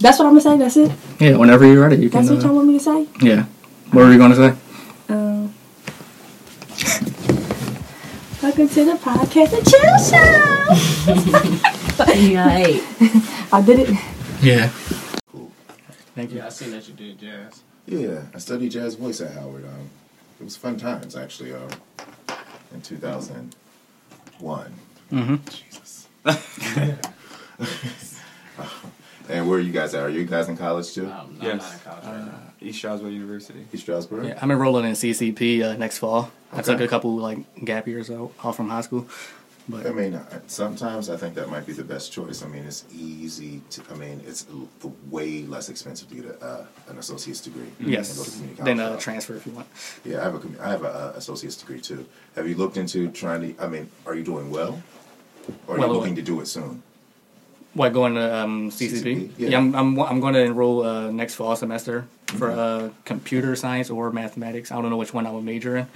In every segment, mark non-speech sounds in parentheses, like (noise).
That's what I'm gonna say. That's it. Yeah, whenever you're ready, you can. That's what y'all Uh, want me to say. yeah. What were you going to say? Um, welcome to the podcast, the Chill Show. (laughs) Right. (laughs) I did it. Yeah. Thank you. Yeah, I seen that you did jazz. Yeah, I studied jazz voice at Howard. Um, it was fun times actually. Um, in 2001. Mm-hmm. Jesus. (laughs) and where are you guys at? Are you guys in college too? Um, no, I'm Yes. not in college right Uh, now. East Stroudsburg University. East Stroudsburg. Yeah, I'm enrolling in CCP uh, next fall. I Okay. took a couple like gap years out, off from high school, but I mean, sometimes I think that might be the best choice. I mean, it's easy to. I mean, it's the way less expensive to get a, uh, an associate's degree. and go to yes, community then college. uh, transfer if you want. Yeah, I have a I have a associate's degree too. Have you looked into trying to? I mean, are you doing well? Or are Well, you looking to do it soon? What going to um, CCP? CCP, yeah. Yeah, I'm, I'm I'm going to enroll uh, next fall semester for uh, computer science or mathematics. I don't know which one I would major in,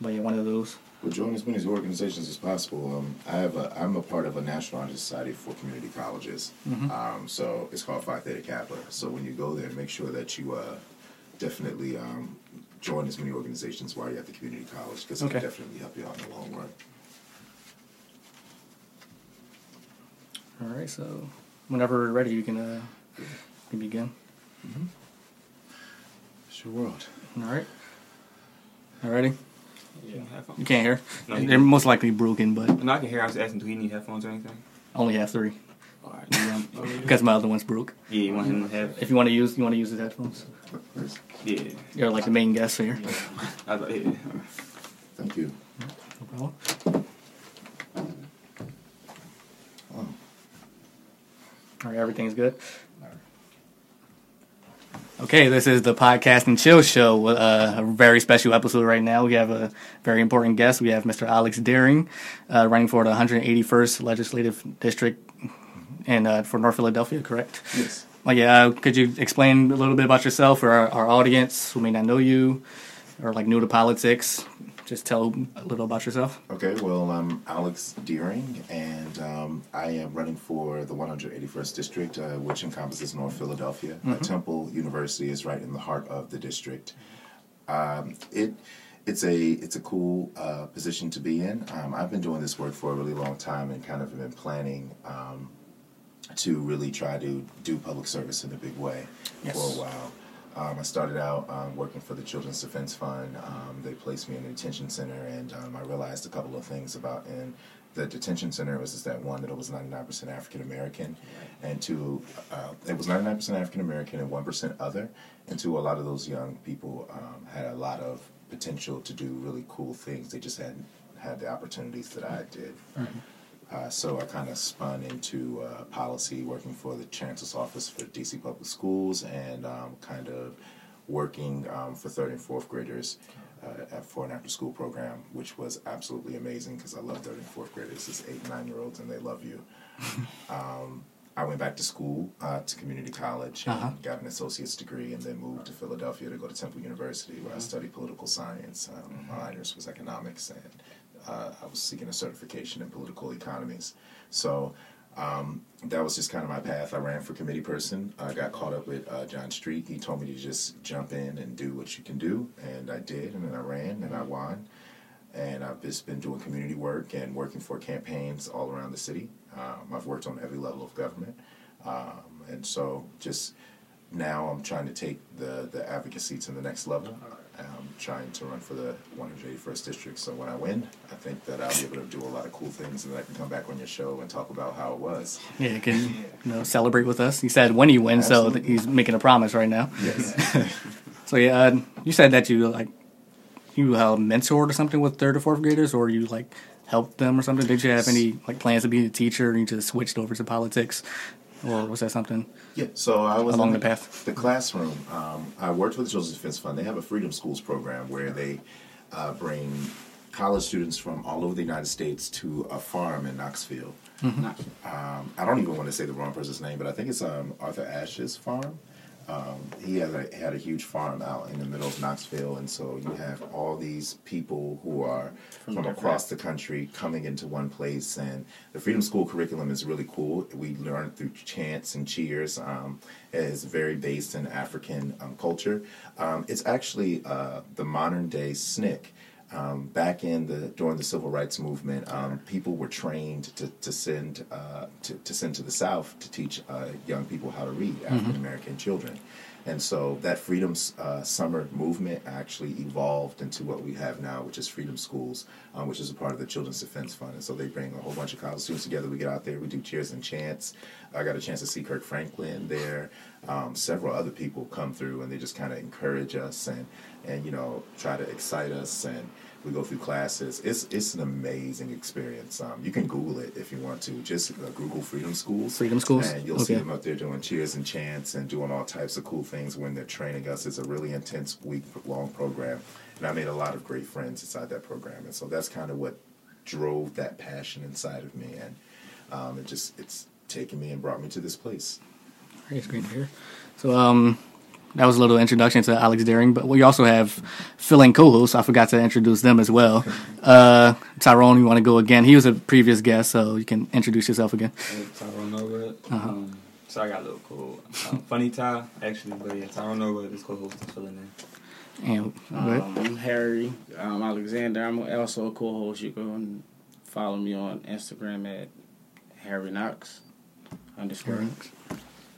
but yeah, one of those. Well, join as many organizations as possible. Um, I have a, I'm a part of a National Honor Society for community colleges. Um, so it's called Phi Theta Kappa. So when you go there, make sure that you uh, definitely um, join as many organizations while you're at the community college because it Okay. can definitely help you out in the long run. All right, so whenever we're ready, you can uh, you can begin. It's your world. All right. All ready? Yeah, headphones. You can't hear. No, you They're can. most likely broken, but No, I can hear. I was asking, do he need headphones or anything? I only have three All right. you want- oh, because my other one's broke. yeah, you want him to have? If you want to use, you want to use his headphones. Yeah. You're like the main guest here. I was like, yeah. Thank you. No problem. All right, everything's good. Okay, this is the podcast and chill show. Uh, a very special episode right now. We have a very important guest. We have Mr. Alex Deering, uh, running for the 181st Legislative District, and uh, for North Philadelphia. Correct? yes. Well, yeah. Uh, could you explain a little bit about yourself for our, our audience who may not know you, or like new to politics? Just tell a little about yourself. Okay, well, I'm Alex Deering, and um, I am running for the 181st District, uh, which encompasses North Philadelphia. Uh, Temple University is right in the heart of the district. Um, it it's a it's a cool uh, position to be in. Um, I've been doing this work for a really long time and kind of been planning um, to really try to do public service in a big way Yes. for a while. Um, I started out um, working for the Children's Defense Fund. Um, they placed me in a detention center, and um, I realized a couple of things about in the detention center was just that one that it was 99% African American, and two, uh, it was 99% African American and 1% other, and two, a lot of those young people um, had a lot of potential to do really cool things. They just hadn't had the opportunities that I did. Uh, so I kind of spun into uh, policy, working for the Chancellor's Office for DC Public Schools, and um, kind of working um, for third and fourth graders uh, at, for an after-school program, which was absolutely amazing because I love third and fourth graders. It's eight, nine-year-olds, and they love you. (laughs) um, I went back to school uh, to community college and Uh-huh. got an associate's degree, and then moved to Philadelphia to go to Temple University, where I studied political science. Um, my minors was economics, and uh, I was seeking a certification in political economies. So um, that was just kind of my path. I ran for committee person. I got caught up with uh, John Street. He told me to just jump in and do what you can do, and I did. And then I ran, and I won. And I've just been doing community work and working for campaigns all around the city. Um, I've worked on every level of government, um, and so just now I'm trying to take the the advocacy to the next level. I'm trying to run for the 181st district. So when I win, I think that I'll be able to do a lot of cool things, and then I can come back on your show and talk about how it was. Yeah, you can you know celebrate with us. He said when you win, so he's making a promise right now. Yes. (laughs) So yeah, uh, you said that you like you uh, mentored or something with third or fourth graders, or you like helped them or something. Did you have any like plans to be a teacher, and you just switched over to politics, or was that something? Yeah, so I was Along in the path. The classroom. Um, I worked with the Children's Defense Fund. They have a Freedom Schools program where they uh, bring college students from all over the United States to a farm in Knoxville. Mm-hmm. Um, I don't even want to say the wrong person's name, but I think it's um, Arthur Ashe's farm. Um, he had a, had a huge farm out in the middle of Knoxville, and so you have all these people who are from, different- across the country coming into one place. And the Freedom School curriculum is really cool. We learn through chants and cheers. Um, it's very based in African um, culture. Um, it's actually uh, the modern day SNCC. Um, back in the during the civil rights movement, um, people were trained to, to send uh, to, to send to the South to teach uh, young people how to read, African American children, and so that Freedom uh, Summer movement actually evolved into what we have now, which is Freedom Schools, um, which is a part of the Children's Defense Fund. And so they bring a whole bunch of college students together. We get out there, we do cheers and chants. I got a chance to see Kirk Franklin there. Um, several other people come through, and they just kind of encourage us and and you know try to excite us and we go through classes. It's it's an amazing experience. Um, you can google it if you want to. Just uh, google freedom schools Freedom Schools? and you'll see them up there doing cheers and chants and doing all types of cool things when they're training us. It's a really intense week long program and i made a lot of great friends inside that program and so that's kind of what drove that passion inside of me and um, it just it's taken me and brought me to this place. It's great to hear. So, um, that was a little introduction to Alex Deering, but we also have filling co-hosts. I forgot to introduce them as well. Uh, Tyrone, you want to go again? He was a previous guest, so you can introduce yourself again. Hey, Tyrone Norwood. Uh-huh. Um, so I got a little cool. Um, funny Ty, actually, but yeah, Tyrone Norwood is co-host is filling in. And go ahead. Um, I'm Harry um, Alexander. I'm also a co-host. You can follow me on Instagram at Harry Knox underscore. Knox.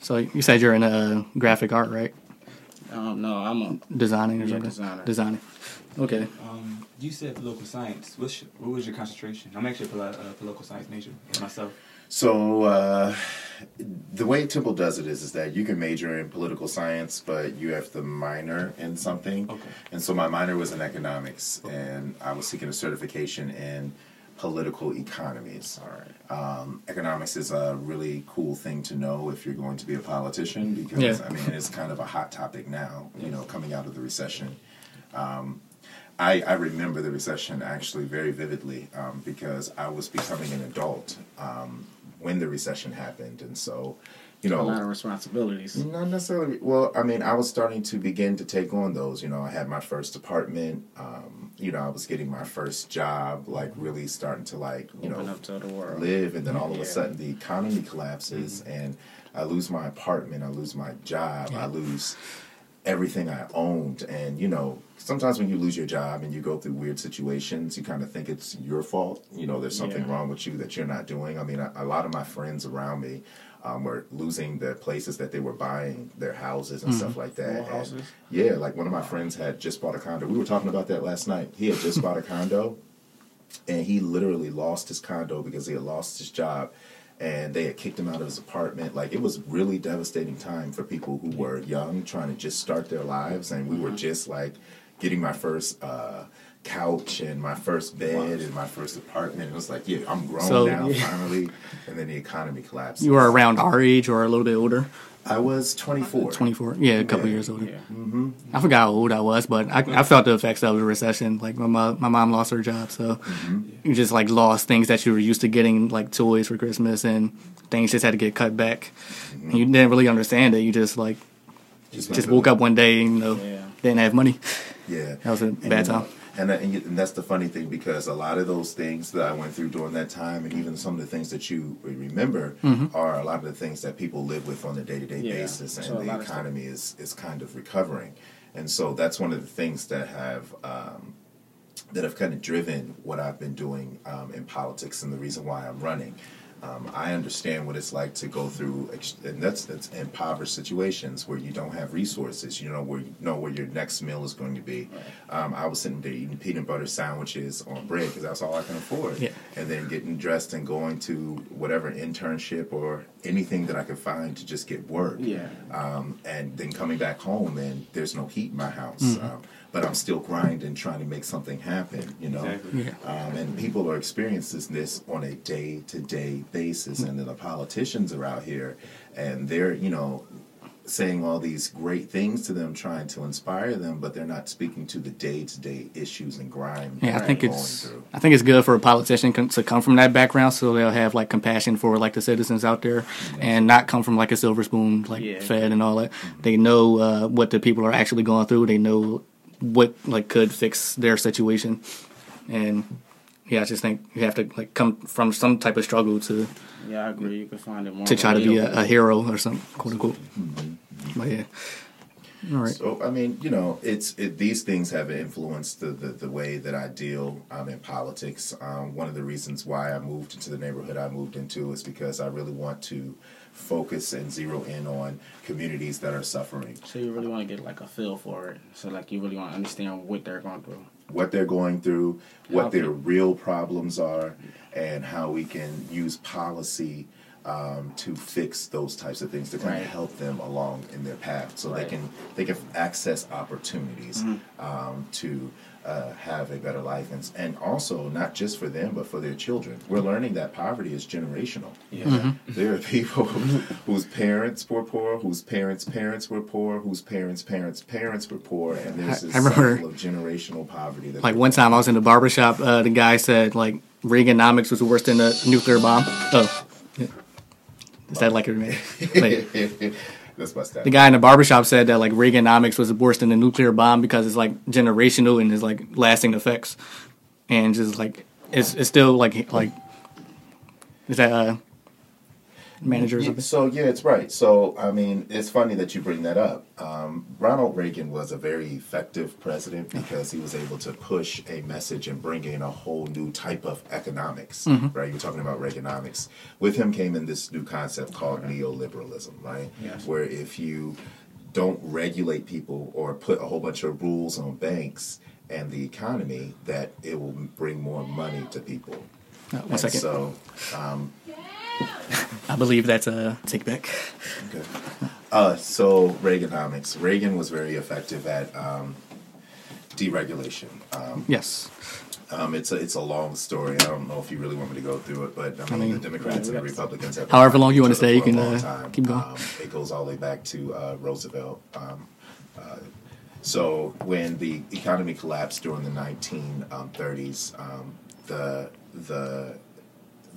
so you said you're in uh, graphic art, right? Um, no, I'm a Designing or Yeah, something. designer. Designing. Okay. Um, you said political science. What's your, what was your concentration? I'm actually a poli- uh, political science major myself. So uh, the way Temple does it is, is that you can major in political science, but you have to minor in something. Okay. And so my minor was in economics, and I was seeking a certification in political economies. all right. Um, economics is a really cool thing to know if you're going to be a politician because Yeah. I mean it's kind of a hot topic now. You know, coming out of the recession. Um, I, I remember the recession actually very vividly um, because I was becoming an adult um, when the recession happened, and so you know, A lot of responsibilities. not necessarily. Well, I mean, I was starting to begin to take on those. You know, I had my first apartment. Um, you know, I was getting my first job, like mm-hmm. really starting to like, you Open know, up to the world. live. And then all of Yeah. a sudden, the economy collapses, mm-hmm. and I lose my apartment. I lose my job. I lose everything I owned. And you know, sometimes when you lose your job and you go through weird situations, you kind of think it's your fault. You know, there's something Yeah. wrong with you that you're not doing. I mean, a, a lot of my friends around me um, were losing the places that they were buying, their houses and stuff like that. More And, yeah, like one of my friends had just bought a condo. We were talking about that last night. He had just (laughs) bought a condo, and he literally lost his condo because he had lost his job, and they had kicked him out of his apartment. Like it was really devastating time for people who were young, trying to just start their lives, and we were just like getting my first. Uh, couch and my first bed and my first apartment it was like yeah i'm grown So- now finally and then the economy collapsed You were around our age or a little bit older? i was 24 24. Yeah, a couple Yeah. years older. Yeah. Mm-hmm. Mm-hmm. I forgot how old I was, but I, I felt the effects of the recession. Like my mom, my mom lost her job, so Mm-hmm. you just like lost things that you were used to getting, like toys for Christmas, and things just had to get cut back. And you didn't really understand it. You just like Just just woke up one day and you know Yeah. didn't have money. Yeah, That was a And, bad you know, time. And, that- and, and that's the funny thing because a lot of those things that I went through during that time, and even some of the things that you remember, Mm-hmm. are a lot of the things that people live with on a day to day basis, and lot the economy is is kind of recovering, and so that's one of the things that have. Um, that have kind of driven what I've been doing um, in politics and the reason why I'm running. Um, I understand what it's like to go through, ex- and that's, that's impoverished situations where you don't have resources. You know where you know where your next meal is going to be. Um, I was sitting there eating peanut butter sandwiches on bread because that's all I can afford, Yeah. and then getting dressed and going to whatever internship or anything that I could find to just get work Yeah. um, and then coming back home and there's no heat in my house. Mm-hmm. But I'm still grinding, trying to make something happen, you know. Exactly. Yeah. Um, and people are experiencing this on a day to day basis, and then the politicians are out here, and they're, you know, saying all these great things to them, trying to inspire them, but they're not speaking to the day to day issues and grime. Yeah, I think it's through. I think it's good for a politician con- to come from that background, so they'll have like compassion for like the citizens out there, and not come from like a silver spoon like Yeah. fed and all that. They know uh, what the people are actually going through. They know what like could fix their situation, and yeah, I just think you have to like come from some type of struggle to Yeah, I agree. You can find it more to try to be a, a hero or something, quote unquote. But yeah, all right. So I mean, you know, it's it, these things have influenced the, the, the way that I deal um, in politics. Um, one of the reasons why I moved into the neighborhood I moved into is because I really want to focus and zero in on communities that are suffering, So you really want to get like a feel for it. So like you really want to understand what they're going through. what they're going through, what their real problems are, and how we can use policy um, to fix those types of things to kind Right. of help them along in their path, so Right. they can they can access opportunities um, to uh, have a better life, and and also not just for them but for their children. We're learning that poverty is generational. Yeah. (laughs) There are people whose parents were poor, whose parents' parents were poor, whose parents' parents' parents were poor, and there's this I remember- cycle of generational poverty. That Like one time I was in the barbershop, uh, the guy said like Reaganomics was worse than a nuclear bomb. Oh, is that like a like, (laughs) That's my stat. the guy in the barbershop said that like Reaganomics was worse than the nuclear bomb because it's like generational and it's like lasting effects, and just like it's it's still like like is that uh manager or Yeah, something? so yeah, it's right. So I mean, it's funny that you bring that up. Um, Ronald Reagan was a very effective president because he was able to push a message and bring in a whole new type of economics. Right? You're talking about Reaganomics. With him came in this new concept called neoliberalism. Right? Yes. Where if you don't regulate people or put a whole bunch of rules on banks and the economy, that it will bring more money to people. Uh, one second, So I believe that's a take back. Okay. Uh, so Reaganomics. Reagan was very effective at um, deregulation. Um, Yes, um, it's a it's a long story. I don't know if you really want me to go through it, but I mean, mean, the Democrats and the Republicans have. However long you wanna stay, you can, long uh, time. keep going. Um, it goes all the way back to uh, Roosevelt. Um, uh, so when the economy collapsed during the 1930s, um, the the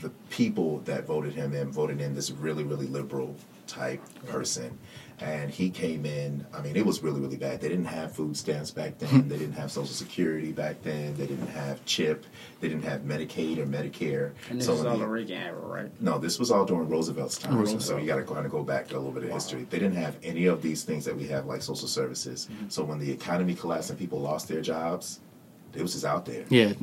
the people that voted him in voted in this really really liberal type person and he came in i mean it was really really bad they didn't have food stamps back then (laughs) they didn't have social security back then they didn't have chip they didn't have medicaid or medicare And this So is all the- Reagan era, right? no, this was all during Roosevelt's time. Roosevelt. So you got to kind of go back a little bit of history. They didn't have any of these things that we have, like social services. Mm-hmm. So when the economy collapsed and people lost their jobs, it was just out there. yeah,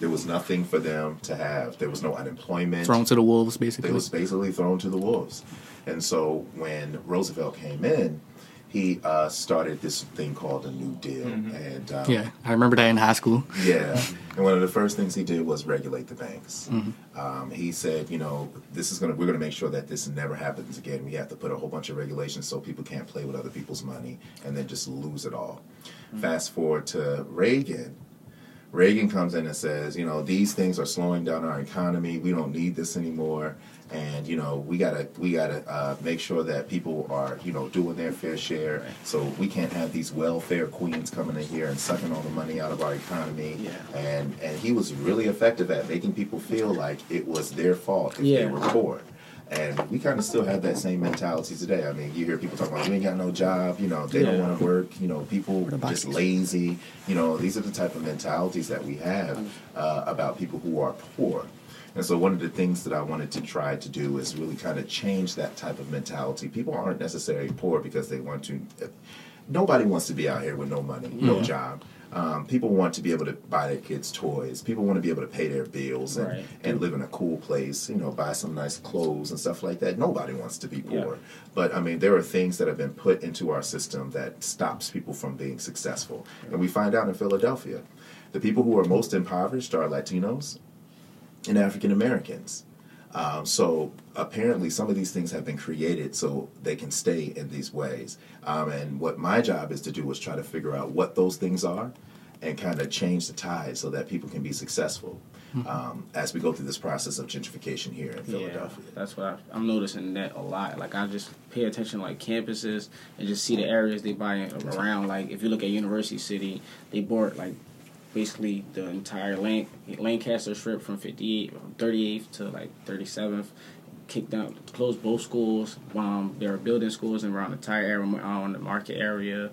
There was nothing for them to have. There was no unemployment. thrown to the wolves They basically. was basically thrown to the wolves. And so when Roosevelt came in, he uh, started this thing called a New Deal. And um, Yeah, I remember that in high school. yeah. And one of the first things he did was regulate the banks. Um, he said, you know, this is gonna we're gonna make sure that this never happens again. We have to put a whole bunch of regulations so people can't play with other people's money and then just lose it all. Fast forward to Reagan. Reagan comes in and says, you know, these things are slowing down our economy. We don't need this anymore, and you know, we gotta we gotta uh, make sure that people are you know doing their fair share. So we can't have these welfare queens coming in here and sucking all the money out of our economy. Yeah. And and he was really effective at making people feel like it was their fault if they were poor. And we kind of still have that same mentality today. I mean, you hear people talking about you ain't got no job, you know, they don't want to work, you know, people just lazy. You know, these are the type of mentalities that we have uh, about people who are poor. And so, one of the things that I wanted to try to do is really kind of change that type of mentality. People aren't necessarily poor because they want to. Nobody wants to be out here with no money, no job. Um, people want to be able to buy their kids toys. People want to be able to pay their bills and, Right. and live in a cool place. You know, buy some nice clothes and stuff like that. Nobody wants to be poor. Yeah. But I mean, there are things that have been put into our system that stops people from being successful. And we find out in Philadelphia, the people who are most impoverished are Latinos and African Americans. Um, so apparently, some of these things have been created so they can stay in these ways. Um, and what my job is to do is try to figure out what those things are and kind of change the tide so that people can be successful um, as we go through this process of gentrification here in Philadelphia. Yeah, that's what I, I'm noticing that a lot. Like I just pay attention to, like campuses and just see the areas they buy around. Like if you look at University City, they bought like basically the entire Lan- Lancaster strip from 58, 38th to like 37th. Kicked down, closed both schools. Um, they were building schools around the entire area, on the market area.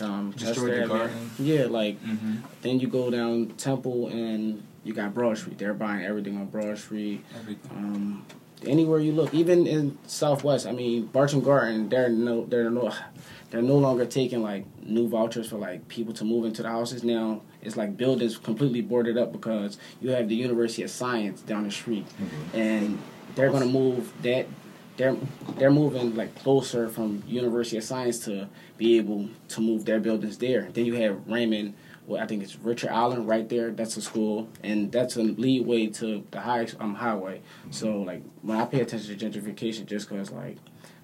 Um, Destroyed the garden. Yeah, like Mm-hmm. then you go down Temple and you got Broad Street. They're buying everything on Broad Street. Everything. Um, anywhere you look, even in Southwest, I mean Barton Garden, they're no, they're no, they're no longer taking like new vouchers for like people to move into the houses. Now it's like buildings completely boarded up because you have the University of Science down the street, and they're gonna move that. They're they're moving like closer from University of Science to be able to move their buildings there. Then you have Raymond. Well, I think it's Richard Allen right there. That's a school, and that's a lead way to the high um highway. So like when I pay attention to gentrification, just cause like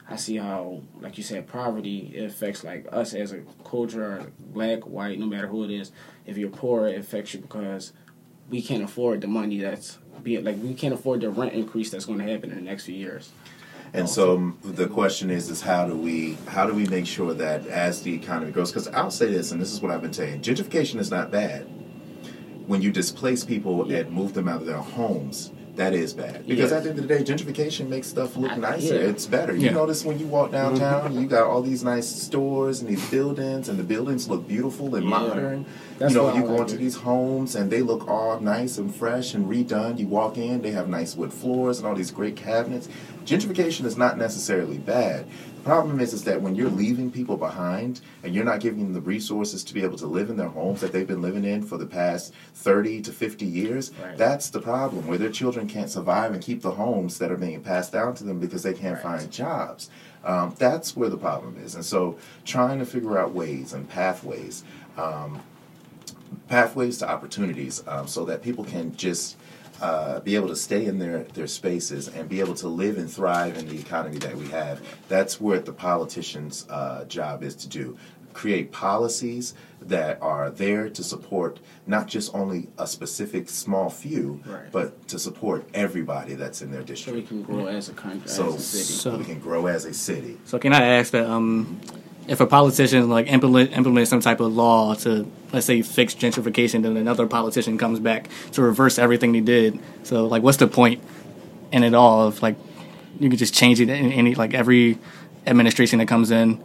I see how like you said poverty it affects like us as a culture, black, white, no matter who it is. If you're poor, it affects you because we can't afford the money that's be it like we can't afford the rent increase that's going to happen in the next few years. And so the question is, is how do we how do we make sure that as the economy grows? Because I'll say this, and this is what I've been saying: gentrification is not bad. When you displace people and move them out of their homes, that is bad. Because at the end of the day, gentrification makes stuff look nicer. yeah. It's better. You Yeah. notice when you walk downtown, mm-hmm. you got all these nice stores and these buildings, and the buildings look beautiful and Yeah. modern. That's you know, I you go like into it. these homes and they look all nice and fresh and redone. You walk in, they have nice wood floors and all these great cabinets. Gentrification is not necessarily bad. The problem is, is that when you're leaving people behind and you're not giving them the resources to be able to live in their homes that they've been living in for the past 30 to 50 years, Right. that's the problem, where their children can't survive and keep the homes that are being passed down to them because they can't Right. find jobs. Um, that's where the problem is. And so trying to figure out ways and pathways um, pathways to opportunities um, so that people can just uh, be able to stay in their, their spaces and be able to live and thrive in the economy that we have. That's what the politician's uh, job is to do. Create policies that are there to support not just only a specific small few, Right. but to support everybody that's in their district. So we can grow as a country, So, as a city. So- we can grow as a city. So can I ask that um, if a politician like implement implement some type of law to let's say fix gentrification, then another politician comes back to reverse everything they did. So like, what's the point in it all? Of like, you could just change it in any like every administration that comes in,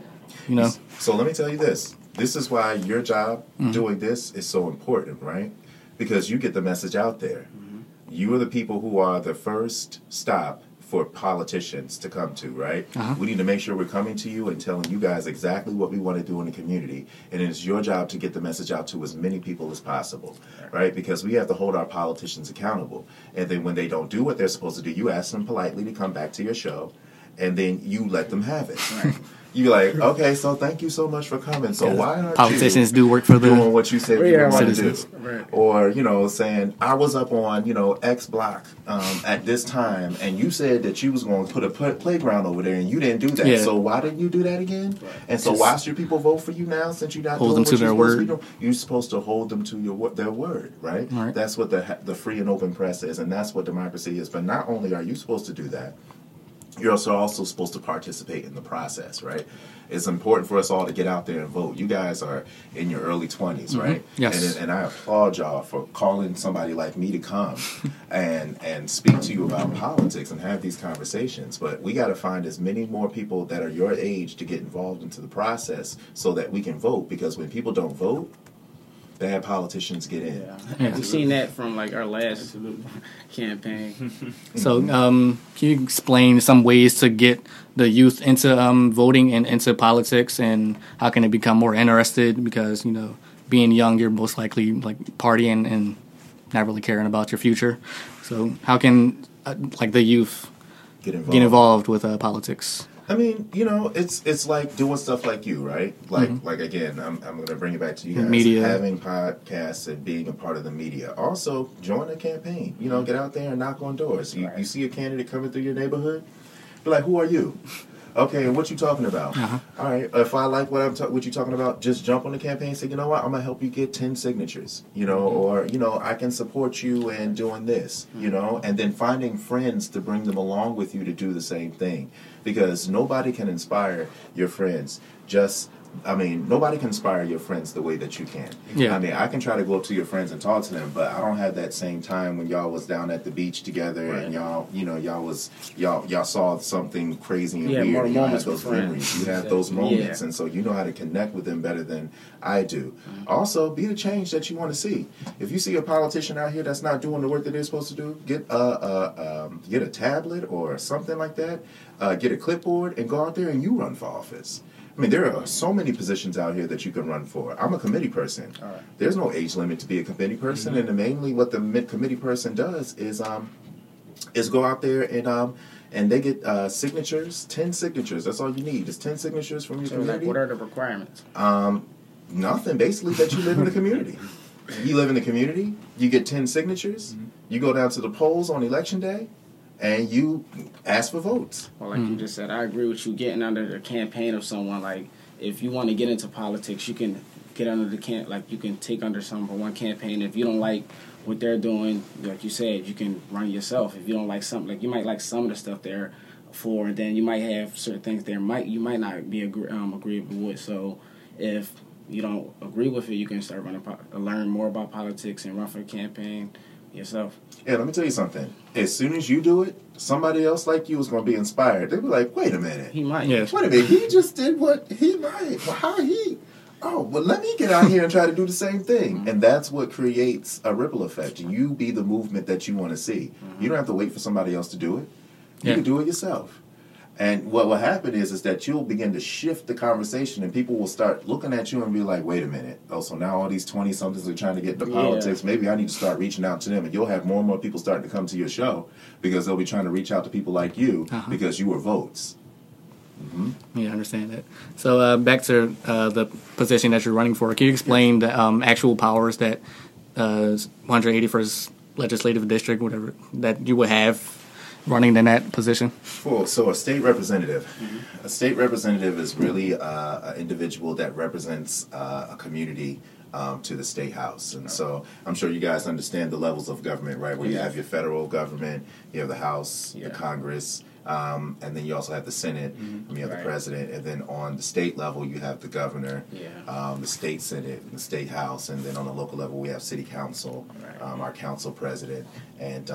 you know? So let me tell you this. This is why your job Mm-hmm. doing this is so important, right? Because you get the message out there. Mm-hmm. You are the people who are the first stop for politicians to come to, right? Uh-huh. We need to make sure we're coming to you and telling you guys exactly what we want to do in the community. And it is your job to get the message out to as many people as possible, right? Because we have to hold our politicians accountable. And then when they don't do what they're supposed to do, you ask them politely to come back to your show and then you let them have it. (laughs) You're like, okay, so thank you so much for coming. So why aren't Politicians you do work for doing the what you said Yeah, you were going to do? Right. Or you know, saying I was up on you know X block um, at this time, and you said that you was going to put a put playground over there, and you didn't do that. Yeah. So why didn't you do that again? And so Just why should people vote for you now since you're not hold doing them what to you're their supposed to be word. doing? You're supposed to hold them to your their word, right? Right. That's what the the free and open press is, and that's what democracy is. But not only are you supposed to do that, you're also also supposed to participate in the process, right? It's important for us all to get out there and vote. You guys are in your early 20s, right? Mm-hmm. Yes. And, and I applaud y'all for calling somebody like me to come (laughs) and and speak to you about politics and have these conversations. But we got to find as many more people that are your age to get involved into the process so that we can vote. Because when people don't vote, bad politicians get in. Yeah. Yeah. We've seen that from like our last campaign. (laughs) So, um, can you explain some ways to get the youth into um, voting and into politics, and how can they become more interested? Because you know, being young, you're most likely like partying and not really caring about your future. So, how can uh, like the youth Get involved. get involved with uh, politics? I mean, you know, it's it's like doing stuff like you, right? Like mm-hmm. like again, I'm I'm gonna bring it back to you guys. Media. Having podcasts and being a part of the media. Also, join a campaign. You know, get out there and knock on doors. You, Right. you see a candidate coming through your neighborhood, be like, who are you? Okay, what you talking about? Uh-huh. All right, if I like what I'm ta- what you talking about, just jump on the campaign. and Say, you know what, I'm gonna help you get ten signatures. You know, or you know, I can support you in doing this. You know, and then finding friends to bring them along with you to do the same thing, because nobody can inspire your friends. Just I mean, nobody can inspire your friends the way that you can. Yeah. I mean, I can try to go up to your friends and talk to them, but I don't have that same time when y'all was down at the beach together Right. and y'all, you know, y'all was y'all y'all saw something crazy and Yeah, weird. more and y'all had those friends. memories. You have those moments, Yeah. and so you know how to connect with them better than I do. Also, be the change that you want to see. If you see a politician out here that's not doing the work that they're supposed to do, get a, a um, get a tablet or something like that. Uh, get a clipboard and go out there and you run for office. I mean, there are so many positions out here that you can run for. I'm a committee person. All right. There's no age limit to be a committee person, and mainly what the committee person does is um, is go out there and um, and they get uh, signatures, ten signatures. That's all you need. Just ten signatures from your So, like, community. what are the requirements? Um, nothing. Basically, that you live in the community. (laughs) You live in the community. You get ten signatures. You go down to the polls on election day, and you ask for votes. Well, like you just said, I agree with you. Getting under the campaign of someone, like if you want to get into politics, you can get under the camp. Like you can take under someone one campaign. If you don't like what they're doing, like you said, you can run yourself. If you don't like something, like you might like some of the stuff they're for, then you might have certain things there might you might not be agree, um, agreeable with. So if you don't agree with it, you can start running, po- learn more about politics and run for the campaign yourself. Yeah, let me tell you something. As soon as you do it, somebody else like you is going to be inspired. They'll be like, "Wait a minute." He might. Yes. Wait a minute, he just did what he might. Well, how he? Oh, well, let me get out here and try to do the same thing. And that's what creates a ripple effect. You be the movement that you want to see. You don't have to wait for somebody else to do it. You Yeah. can do it yourself. And what will happen is, is that you'll begin to shift the conversation, and people will start looking at you and be like, "Wait a minute! Oh, so now all these twenty somethings are trying to get into Yeah. politics. Maybe I need to start reaching out to them." And you'll have more and more people starting to come to your show because they'll be trying to reach out to people like you Uh-huh. because you were votes. Yeah, I understand that. So uh, back to uh, the position that you're running for. Can you explain the um, actual powers that uh, 181st legislative district, whatever, that you would have running in that position? Cool. So a state representative, a state representative is really uh, an individual that represents uh, a community um, to the state house, and so I'm sure you guys understand the levels of government, right? Where you have your federal government, you have the House, Yeah. the Congress. Um, and then you also have the Senate, and you have Right. the president, and then on the state level you have the governor, Yeah. um, the state senate, and the state house, and then on the local level we have city council, Right. um, our council president, and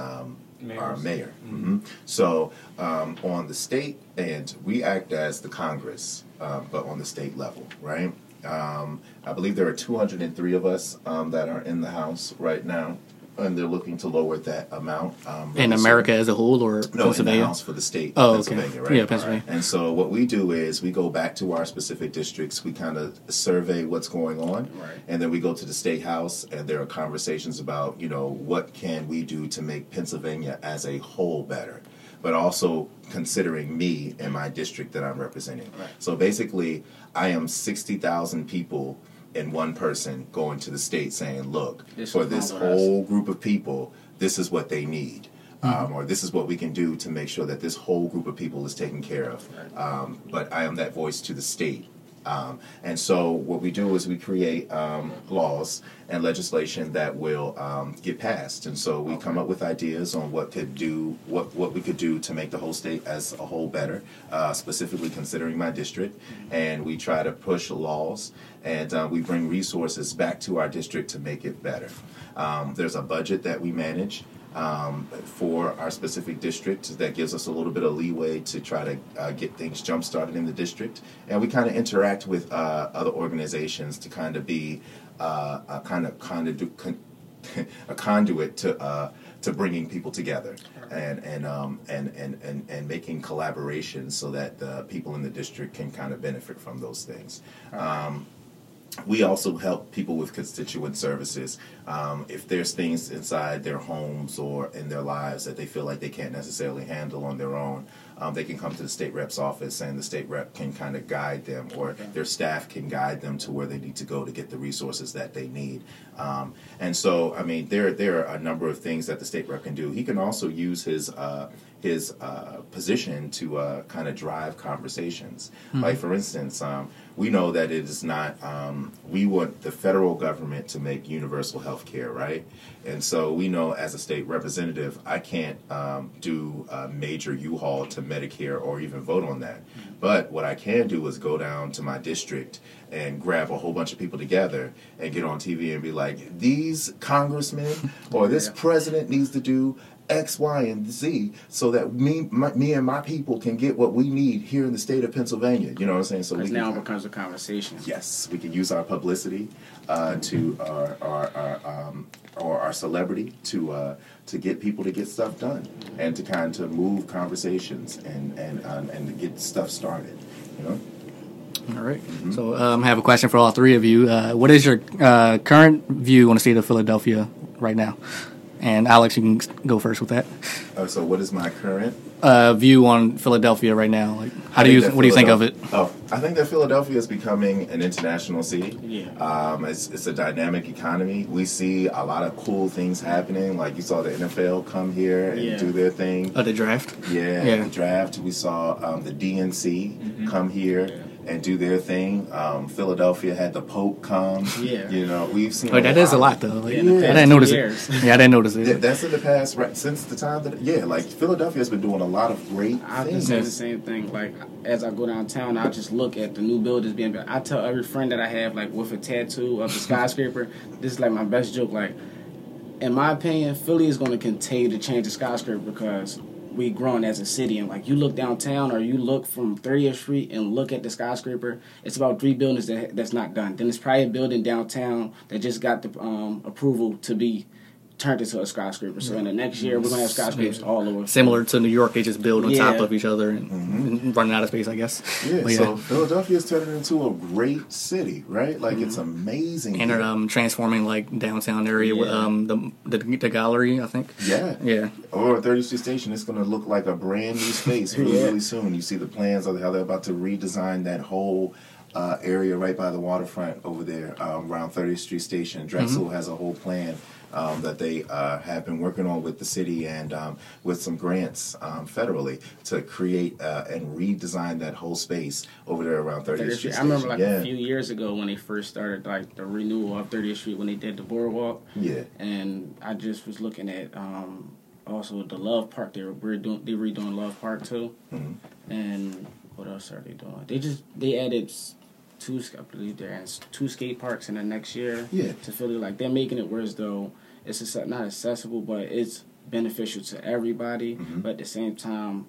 um, our Mayors. mayor. hmm So um, on the state end, we act as the Congress, um, but on the state level, right? Um, I believe there are 203 of us um, that are in the House right now, and they're looking to lower that amount. Um, In soon. America as a whole or No, in the Pennsylvania? House for the state Oh, of okay. Right? Yeah, Pennsylvania. And so what we do is we go back to our specific districts, we kind of survey what's going on, Right. and then we go to the state house, and there are conversations about, you know, what can we do to make Pennsylvania as a whole better, but also considering me and my district that I'm representing. Right. So basically, I am 60,000 people in one person going to the state saying, look, This for this not what I s- whole group of people, this is what they need. Um, or this is what we can do to make sure that this whole group of people is taken care of. Um, but I am that voice to the state. Um, and so what we do is we create um, laws and legislation that will um, get passed. And so we come up with ideas on what could do what what we could do to make the whole state as a whole better, uh, specifically considering my district. And we try to push laws and uh, we bring resources back to our district to make it better. Um, there's a budget that we manage um, for our specific district that gives us a little bit of leeway to try to uh, get things jump started in the district. And we kind of interact with uh, other organizations to kind of be uh, a kind of conduit, con- (laughs) a conduit to uh, to bringing people together and and, um, and and and and making collaborations so that the people in the district can kind of benefit from those things. Um, we also help people with constituent services. Um, if there's things inside their homes or in their lives that they feel like they can't necessarily handle on their own, um, they can come to the state rep's office and the state rep can kind of guide them or their staff can guide them to where they need to go to get the resources that they need. Um, and so, I mean, there there are a number of things that the state rep can do. He can also use his uh, his uh, position to uh, kind of drive conversations. Like, for instance, um, we know that it is not, um, we want the federal government to make universal health care, right? And so we know as a state representative, I can't um, do a major U Haul to Medicare or even vote on that. But what I can do is go down to my district and grab a whole bunch of people together and get on TV and be like, these congressmen (laughs) or this Yeah. president needs to do X, Y, and Z so that me, my, me and my people can get what we need here in the state of Pennsylvania. You know what I'm saying? So Because we now it becomes a conversation. yes, we can use our publicity uh, to our our, our um, or our celebrity to uh, to get people to get stuff done and to kind of move conversations and and um, and to get stuff started. You know. All right. So um, I have a question for all three of you. Uh, what is your uh, current view on the state of Philadelphia right now? And Alex, you can go first with that. Uh, so, what is my current Uh, view on Philadelphia right now. Like, how I do you what do you think of it? Oh, I think that Philadelphia is becoming an international city. Yeah. Um, it's, it's a dynamic economy. We see a lot of cool things happening. Like you saw the NFL come here and Yeah. do their thing. Oh, the draft. Yeah, Yeah. the draft. We saw um, the DNC Mm-hmm. come here and do their thing. Um, Philadelphia had the Pope come. Yeah. You know, we've seen. Wait, that is a lot though. Like, Yeah, in the I didn't notice years. it. Yeah, I didn't notice Yeah, it. that's in the past, right? Since the time that, yeah, like Philadelphia has been doing a lot of great I can things. say the same thing. Like as I go downtown, I just look at the new buildings being built. I tell every friend that I have, like with a tattoo of the skyscraper, (laughs) this is like my best joke. Like, in my opinion, Philly is going to continue to change the skyscraper because we grown as a city. And like you look downtown or you look from 30th Street and look at the skyscraper, it's about three buildings that that's not done. Then it's probably a building downtown that just got the um, approval to be turned into a skyscraper. So in the next year, we're gonna have skyscrapers all over. Similar to New York, they just build on top of each other and, and running out of space, I guess. Yeah, But so Philadelphia is turning into a great city, right? Like it's Mm-hmm. amazing. and they're um, transforming like downtown area with um the, the the gallery, I think. yeah, Yeah. Over at 30th Street Station, it's going to look like a brand new space (laughs) really, Yeah. really soon. You see the plans of how they're about to redesign that whole uh, area right by the waterfront over there um, around 30th Street Station. Drexel has a whole plan. Um, that they uh, have been working on with the city and um, with some grants um, federally to create uh, and redesign that whole space over there around 30th, 30th Street. I remember like yeah. a few years ago when they first started like the renewal of 30th Street when they did the boardwalk, yeah. and I just was looking at um, also the Love Park. They were redoing they redoing Love Park too, Mhm. and what else are they doing? They just they added two I believe there and two skate parks in the next year. Yeah. to Philly like they're making it worse though it's not accessible, but it's beneficial to everybody, Mhm. but at the same time,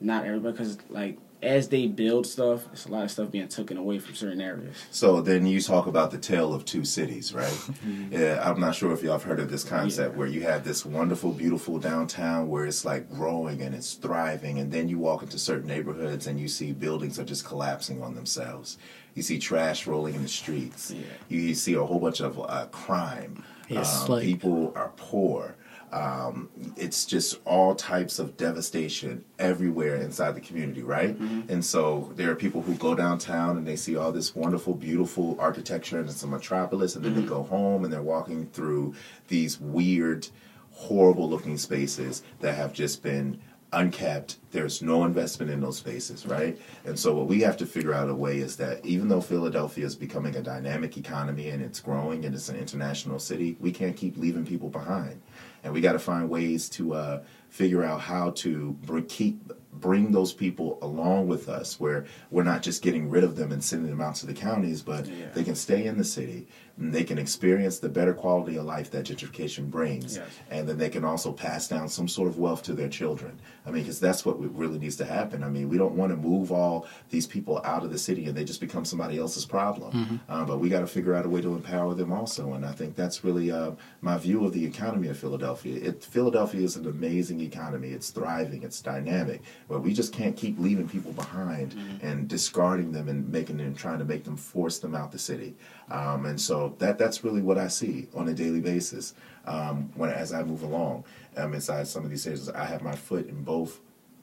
not everybody because like as they build stuff, it's a lot of stuff being taken away from certain areas. So then you talk about the tale of two cities, right? (laughs) yeah, I'm not sure if y'all have heard of this concept Yeah. where you have this wonderful, beautiful downtown where it's like growing and it's thriving, and then you walk into certain neighborhoods and you see buildings are just collapsing on themselves. You see trash rolling in the streets. Yeah. You, you see a whole bunch of uh, crime. Yes, Um, like- people are poor. Um, it's just all types of devastation everywhere inside the community, right? And so there are people who go downtown and they see all this wonderful, beautiful architecture and it's a metropolis, and then they go home and they're walking through these weird, horrible looking spaces that have just been unkept. There's no investment in those spaces, right? And so what we have to figure out a way is that even though Philadelphia is becoming a dynamic economy and it's growing and it's an international city, we can't keep leaving people behind. And we got to find ways to uh, figure out how to br- keep bring those people along with us where we're not just getting rid of them and sending them out to the counties but Yeah. they can stay in the city and they can experience the better quality of life that gentrification brings Yes. and then they can also pass down some sort of wealth to their children. I mean, because that's what really needs to happen. I mean, we don't want to move all these people out of the city and they just become somebody else's problem. Uh, but we got to figure out a way to empower them also. And I think that's really uh, my view of the economy of Philadelphia. It, Philadelphia is an amazing economy. It's thriving. It's dynamic. But we just can't keep leaving people behind and discarding them and making them trying to make them force them out the city. Um, and so that that's really what I see on a daily basis um, when as I move along um, inside some of these cities. I have my foot in both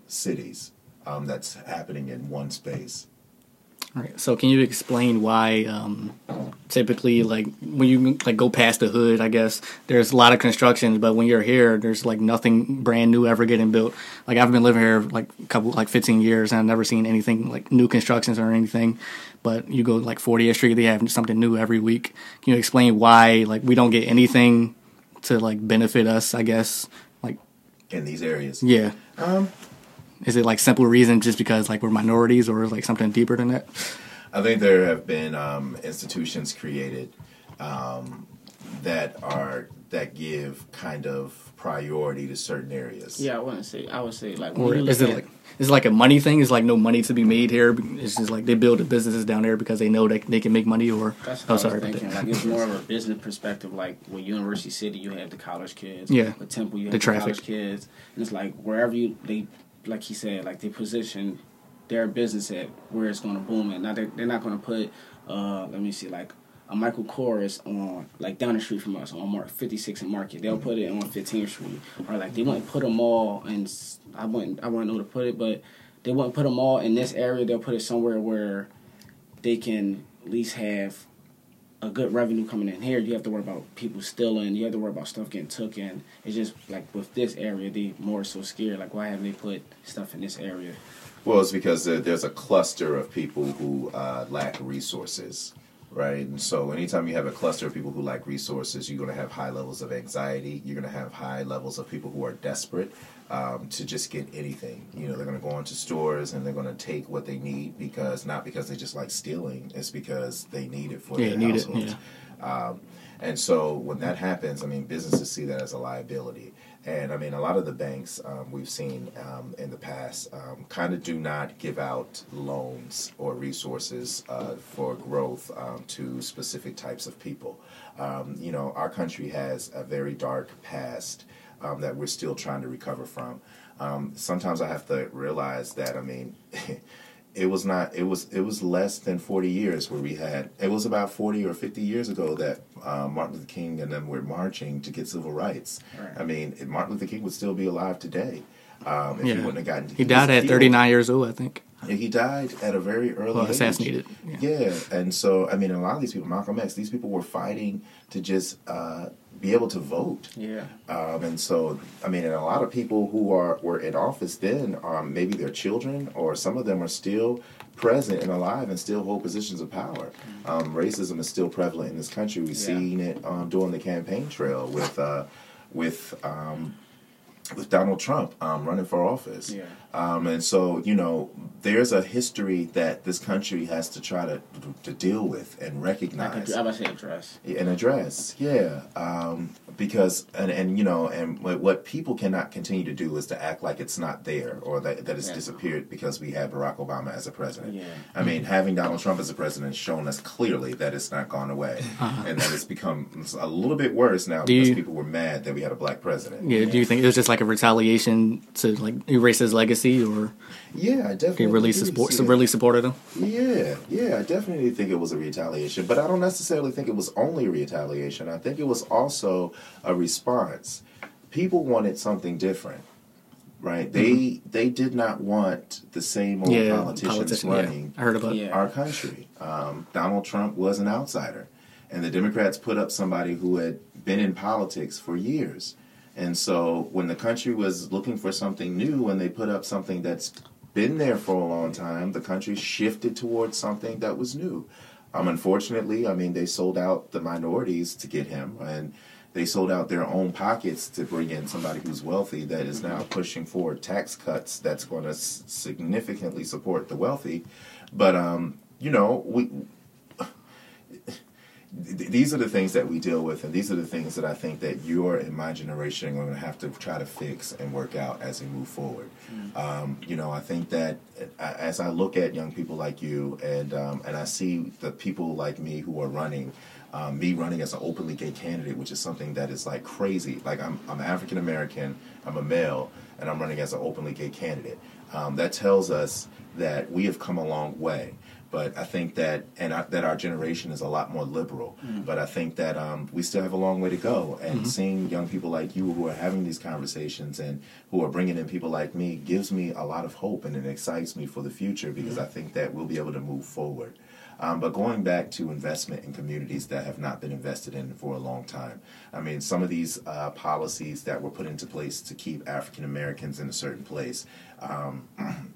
cities. Um, that's happening in one space. All right. So can you explain why um, typically like when you like go past the hood, I guess there's a lot of construction, but when you're here, there's like nothing brand new ever getting built. Like I've been living here like a couple like 15 years, and I've never seen anything like new constructions or anything. But you go like 40th Street, they have something new every week. Can you explain why like we don't get anything to like benefit us? I guess like in these areas. yeah. Um, Is it like simple reason just because like we're minorities or like something deeper than that? I think there have been um, institutions created um, that are that give kind of priority to certain areas. Yeah, I wouldn't say. I would say like. when Or you is it at- like is it like a money thing? Is like no money to be made here? It's just like they build the businesses down there because they know that they can make money. Or That's what oh, I was sorry thinking. Like it's more of a business perspective. Like with University City, you have the college kids. Yeah. With Temple, you have The the, college kids. And it's like wherever you they, like he said, like they position their business at where it's going to boom. And now they're, they're not going to put, uh, let me see, like a Michael Kors on like down the street from us on Mark 56 and Market. They'll put it on 15th Street, or like they wouldn't put them all. And I wouldn't I wouldn't know to put it, but they wouldn't put them all in this area. They'll put it somewhere where they can at least have a good revenue coming in here. You have to worry about people stealing. You have to worry about stuff getting took in. It's just like with this area, they more so scared. Like, why haven't they put stuff in this area? Well, it's because there- there's a cluster of people who uh, lack resources, right? And so, anytime you have a cluster of people who like resources, you're going to have high levels of anxiety. You're going to have high levels of people who are desperate um, to just get anything. You know, they're going to go into stores and they're going to take what they need because not because they just like stealing, it's because they need it for Yeah, their need it, households. Um, and so when that happens, I mean, businesses see that as a liability. And I mean, a lot of the banks um, we've seen um, in the past um, kind of do not give out loans or resources uh, for growth um, to specific types of people. Um, you know, our country has a very dark past um, that we're still trying to recover from. Sometimes I have to realize that, I mean, (laughs) it was not it was it was less than 40 years where we had it was about 40 or 50 years ago that uh, martin luther king and them were marching to get civil rights Right. i mean if martin luther king would still be alive today um, if he wouldn't have gotten He died at killed. 39 years old, I think. He died at a very early Well, age. assassinated. Yeah. Yeah, and so I mean, a lot of these people, Malcolm X, these people were fighting to just uh, be able to vote. Yeah. Um, and so, I mean, and a lot of people who are were in office then, um, maybe their children or some of them are still present and alive and still hold positions of power. Um, racism is still prevalent in this country. We've Yeah. seen it um, during the campaign trail with uh, with um, with Donald Trump um, running for office. Yeah. Um, and so, you know, there's a history that this country has to try to to deal with and I recognize could, I would say address. and address yeah um, because and and you know and what, what people cannot continue to do is to act like it's not there or that, that it's Yeah. disappeared because we have barack obama as a president Yeah. i mean having donald trump as a president has shown us clearly that it's not gone away and that it's become a little bit worse now Uh-huh. Do because you- people were mad that we had a black president Yeah, do you think it was just like a retaliation to like erase his legacy, or yeah i definitely he really do support see really supported him? Yeah, yeah, I definitely think it was a retaliation, but I don't necessarily think it was only a retaliation. I think it was also a response. People wanted something different, right? They they did not want the same old Mm-hmm. Yeah, politicians politician. running Yeah, I heard about. Yeah. our country. Um, Donald Trump was an outsider, and the Democrats put up somebody who had been in politics for years. And so when the country was looking for something new and they put up something that's been there for a long time, the country shifted towards something that was new. Um, unfortunately, I mean, they sold out the minorities to get him, and they sold out their own pockets to bring in somebody who's wealthy that is now pushing for tax cuts that's going to s- significantly support the wealthy. But um, you know, we th- these are the things that we deal with, and these are the things that I think that you're in my generation are going to have to try to fix and work out as we move forward. Um, you know, I think that uh, as I look at young people like you, and um, and I see the people like me who are running. Um, me running as an openly gay candidate, which is something that is like crazy. Like I'm, I'm African American, I'm a male, and I'm running as an openly gay candidate. Um, that tells us that we have come a long way. But I think that and I, that our generation is a lot more liberal. But I think that um, we still have a long way to go. And seeing young people like you who are having these conversations and who are bringing in people like me gives me a lot of hope and it excites me for the future because I think that we'll be able to move forward. Um, but going back to investment in communities that have not been invested in for a long time, I mean, some of these uh, policies that were put into place to keep African Americans in a certain place um, (clears throat)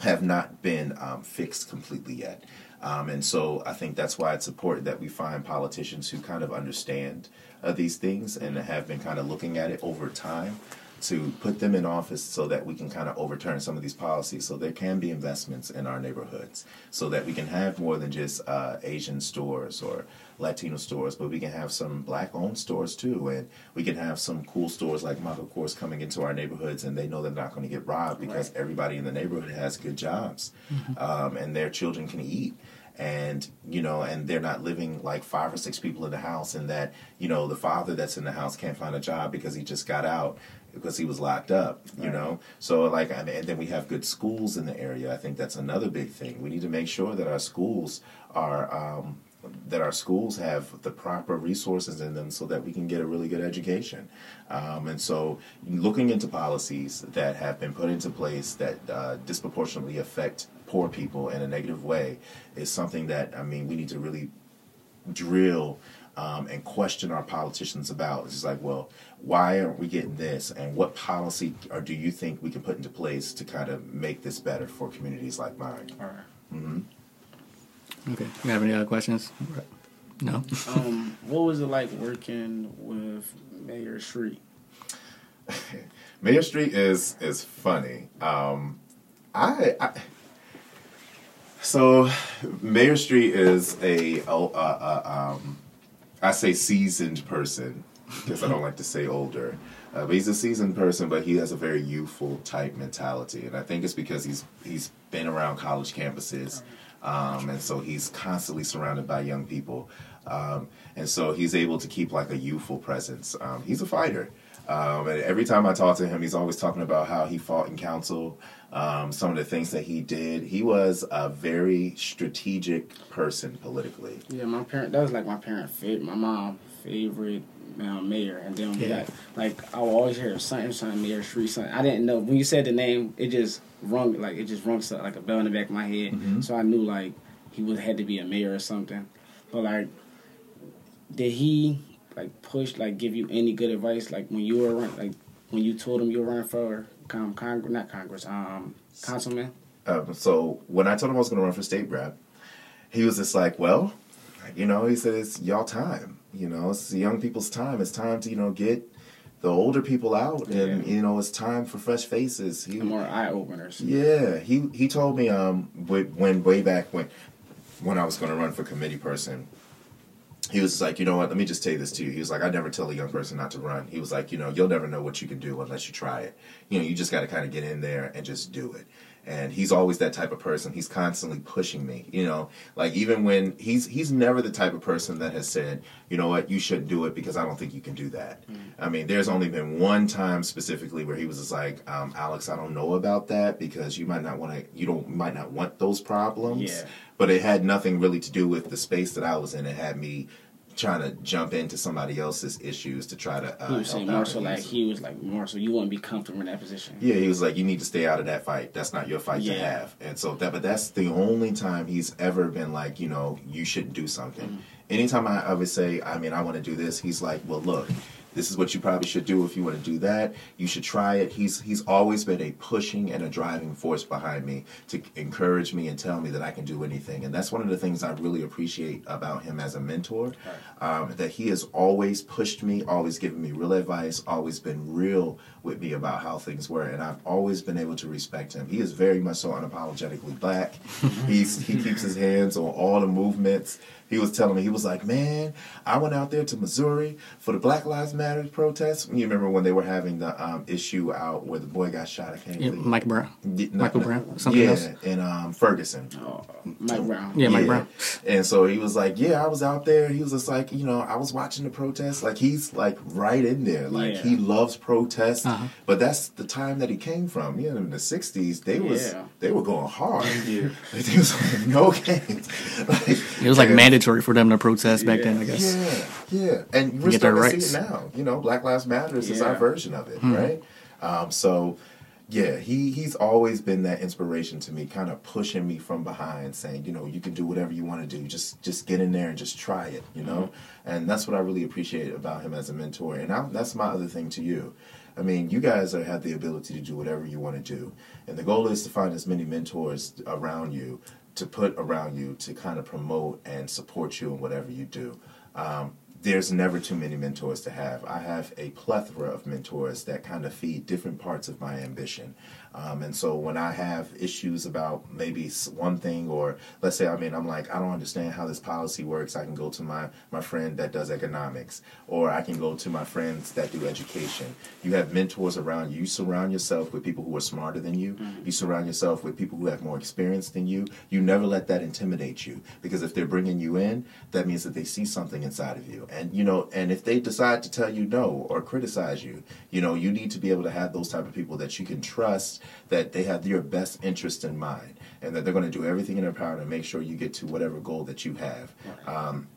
have not been um, fixed completely yet. Um, and so I think that's why it's important that we find politicians who kind of understand uh, these things and have been kind of looking at it over time to put them in office so that we can kind of overturn some of these policies. So there can be investments in our neighborhoods so that we can have more than just uh, asian stores or latino stores but we can have some black owned stores too. And we can have some cool stores like michael kors coming into our neighborhoods and they know they're not going to get robbed because everybody in the neighborhood has good jobs um, and their children can eat. And you know and they're not living like five or six people in the house and that you know the father that's in the house can't find a job because he just got out because he was locked up you know? So like and and then we have good schools in the area. I think that's another big thing. We need to make sure that our schools are um, that our schools have the proper resources in them so that we can get a really good education. Um, and so, looking into policies that have been put into place that uh, disproportionately affect poor people in a negative way is something that, I mean, we need to really drill um, and question our politicians about. It's just like, well, why aren't we getting this? And what policy or do you think we can put into place to kind of make this better for communities like mine? All right. hmm Okay. You have any other questions? No. Um, what was it like working with Mayor Street? (laughs) Mayor Street is is funny. Um, I, I so Mayor Street is a oh, uh, uh, um, I say seasoned person because I don't like to say older. Uh, but he's a seasoned person, but he has a very youthful type mentality, and I think it's because he's he's been around college campuses, um, and so he's constantly surrounded by young people, um, and so he's able to keep like a youthful presence. Um, he's a fighter. Um, and every time I talk to him, he's always talking about how he fought in council, um, some of the things that he did. He was a very strategic person politically. Yeah, my parent. That was like my parent favorite. My mom favorite um, mayor, and then we Yeah. got like I will always hear something, something Mayor Street, something. I didn't know when you said the name. It just rung like it just rung like a bell in the back of my head. Mhm. So I knew like he would had to be a mayor or something. But like, did he like push like give you any good advice like when you were run, like when you told him you were running for Congress, not Congress, um, councilman? Um, so when I told him I was going to run for state rep, he was just like, "Well, you know," he said, "It's y'all time. You know, it's the young people's time. It's time to you know get the older people out, and you know, it's time for fresh faces." He, more eye openers. yeah, he he told me um when, when way back when when I was going to run for committee person. He was like, you know what? Let me just tell you this to you. He was like, I never tell a young person not to run. He was like, you know, you'll never know what you can do unless you try it. You know, you just got to kind of get in there and just do it. And he's always that type of person. He's constantly pushing me. You know, like even when he's he's never the type of person that has said, you know what, you shouldn't do it because I don't think you can do that. I mean, there's only been one time specifically where he was just like, um, Alex, I don't know about that because you might not want to, you don't might not want those problems. Yeah. But it had nothing really to do with the space that I was in. It had me trying to jump into somebody else's issues to try to. Uh, He was saying more so like he was like more so you wouldn't be comfortable in that position. yeah, he was like, you need to stay out of that fight. That's not your fight to have. And so that, but that's the only time he's ever been like, you know, you shouldn't do something. Mm-hmm. Anytime I, I would say, I mean, I want to do this, he's like, well, look, this is what you probably should do if you want to do that. You should try it. He's he's always been a pushing and a driving force behind me to encourage me and tell me that I can do anything. And that's one of the things I really appreciate about him as a mentor. Um, that he has always pushed me, always given me real advice, always been real with me about how things were, and I've always been able to respect him. He is very much so unapologetically black. (laughs) He's he keeps his hands on all the movements. He was telling me he was like, man, I went out there to Missouri for the Black Lives Matters protests? You remember when they were having the um, issue out where the boy got shot? I can't Yeah, believe- Mike Brown. Yeah, no, Michael Brown? Something yeah, else? in um, Ferguson. Oh, Mike Brown. Yeah, Mike Brown. And so he was like, "Yeah, I was out there." He was just like, you know, I was watching the protests. Like he's like right in there. Like Yeah. he loves protests. Uh-huh. But that's the time that he came from. You know, in the '60s, they was Yeah. they were going hard. Yeah. Like, there was like, no games. Like, It was like and- mandatory for them to protest back then, I guess. Yeah, yeah, and we're Get their starting to rights. see it now. You know, Black Lives Matter is our version of it, Hmm. right? Um, so, yeah, he he's always been that inspiration to me, kind of pushing me from behind, saying, you know, you can do whatever you want to do. Just just get in there and just try it, you know. And that's what I really appreciate about him as a mentor. And I, that's my other thing to you. I mean, you guys are, have the ability to do whatever you want to do, and the goal is to find as many mentors around you to put around you to kind of promote and support you in whatever you do. Um, there's never too many mentors to have. I have a plethora of mentors that kind of feed different parts of my ambition. Um, and so when I have issues about maybe one thing, or let's say, I mean, I'm like, I don't understand how this policy works, I can go to my, my friend that does economics, or I can go to my friends that do education. You have mentors around you. You surround yourself with people who are smarter than you. You surround yourself with people who have more experience than you. You never let that intimidate you because if they're bringing you in, that means that they see something inside of you. And you know, and if they decide to tell you no or criticize you, you know, you need to be able to have those type of people that you can trust that they have your best interest in mind and that they're going to do everything in their power to make sure you get to whatever goal that you have. Um,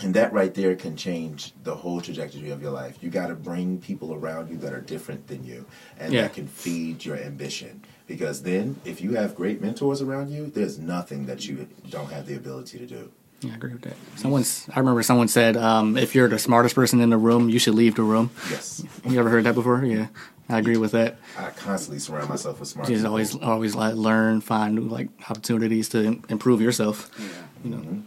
and that right there can change the whole trajectory of your life. You got to bring people around you that are different than you and Yeah. that can feed your ambition. Because then, if you have great mentors around you, there's nothing that you don't have the ability to do. Yeah, I agree with that. Someone's, I remember someone said, um, if you're the smartest person in the room, you should leave the room. Yes. You ever heard that before? Yeah, I agree with that. I constantly surround myself with smart Just people. always, always like learn, find new like opportunities to improve yourself. Yeah. You know,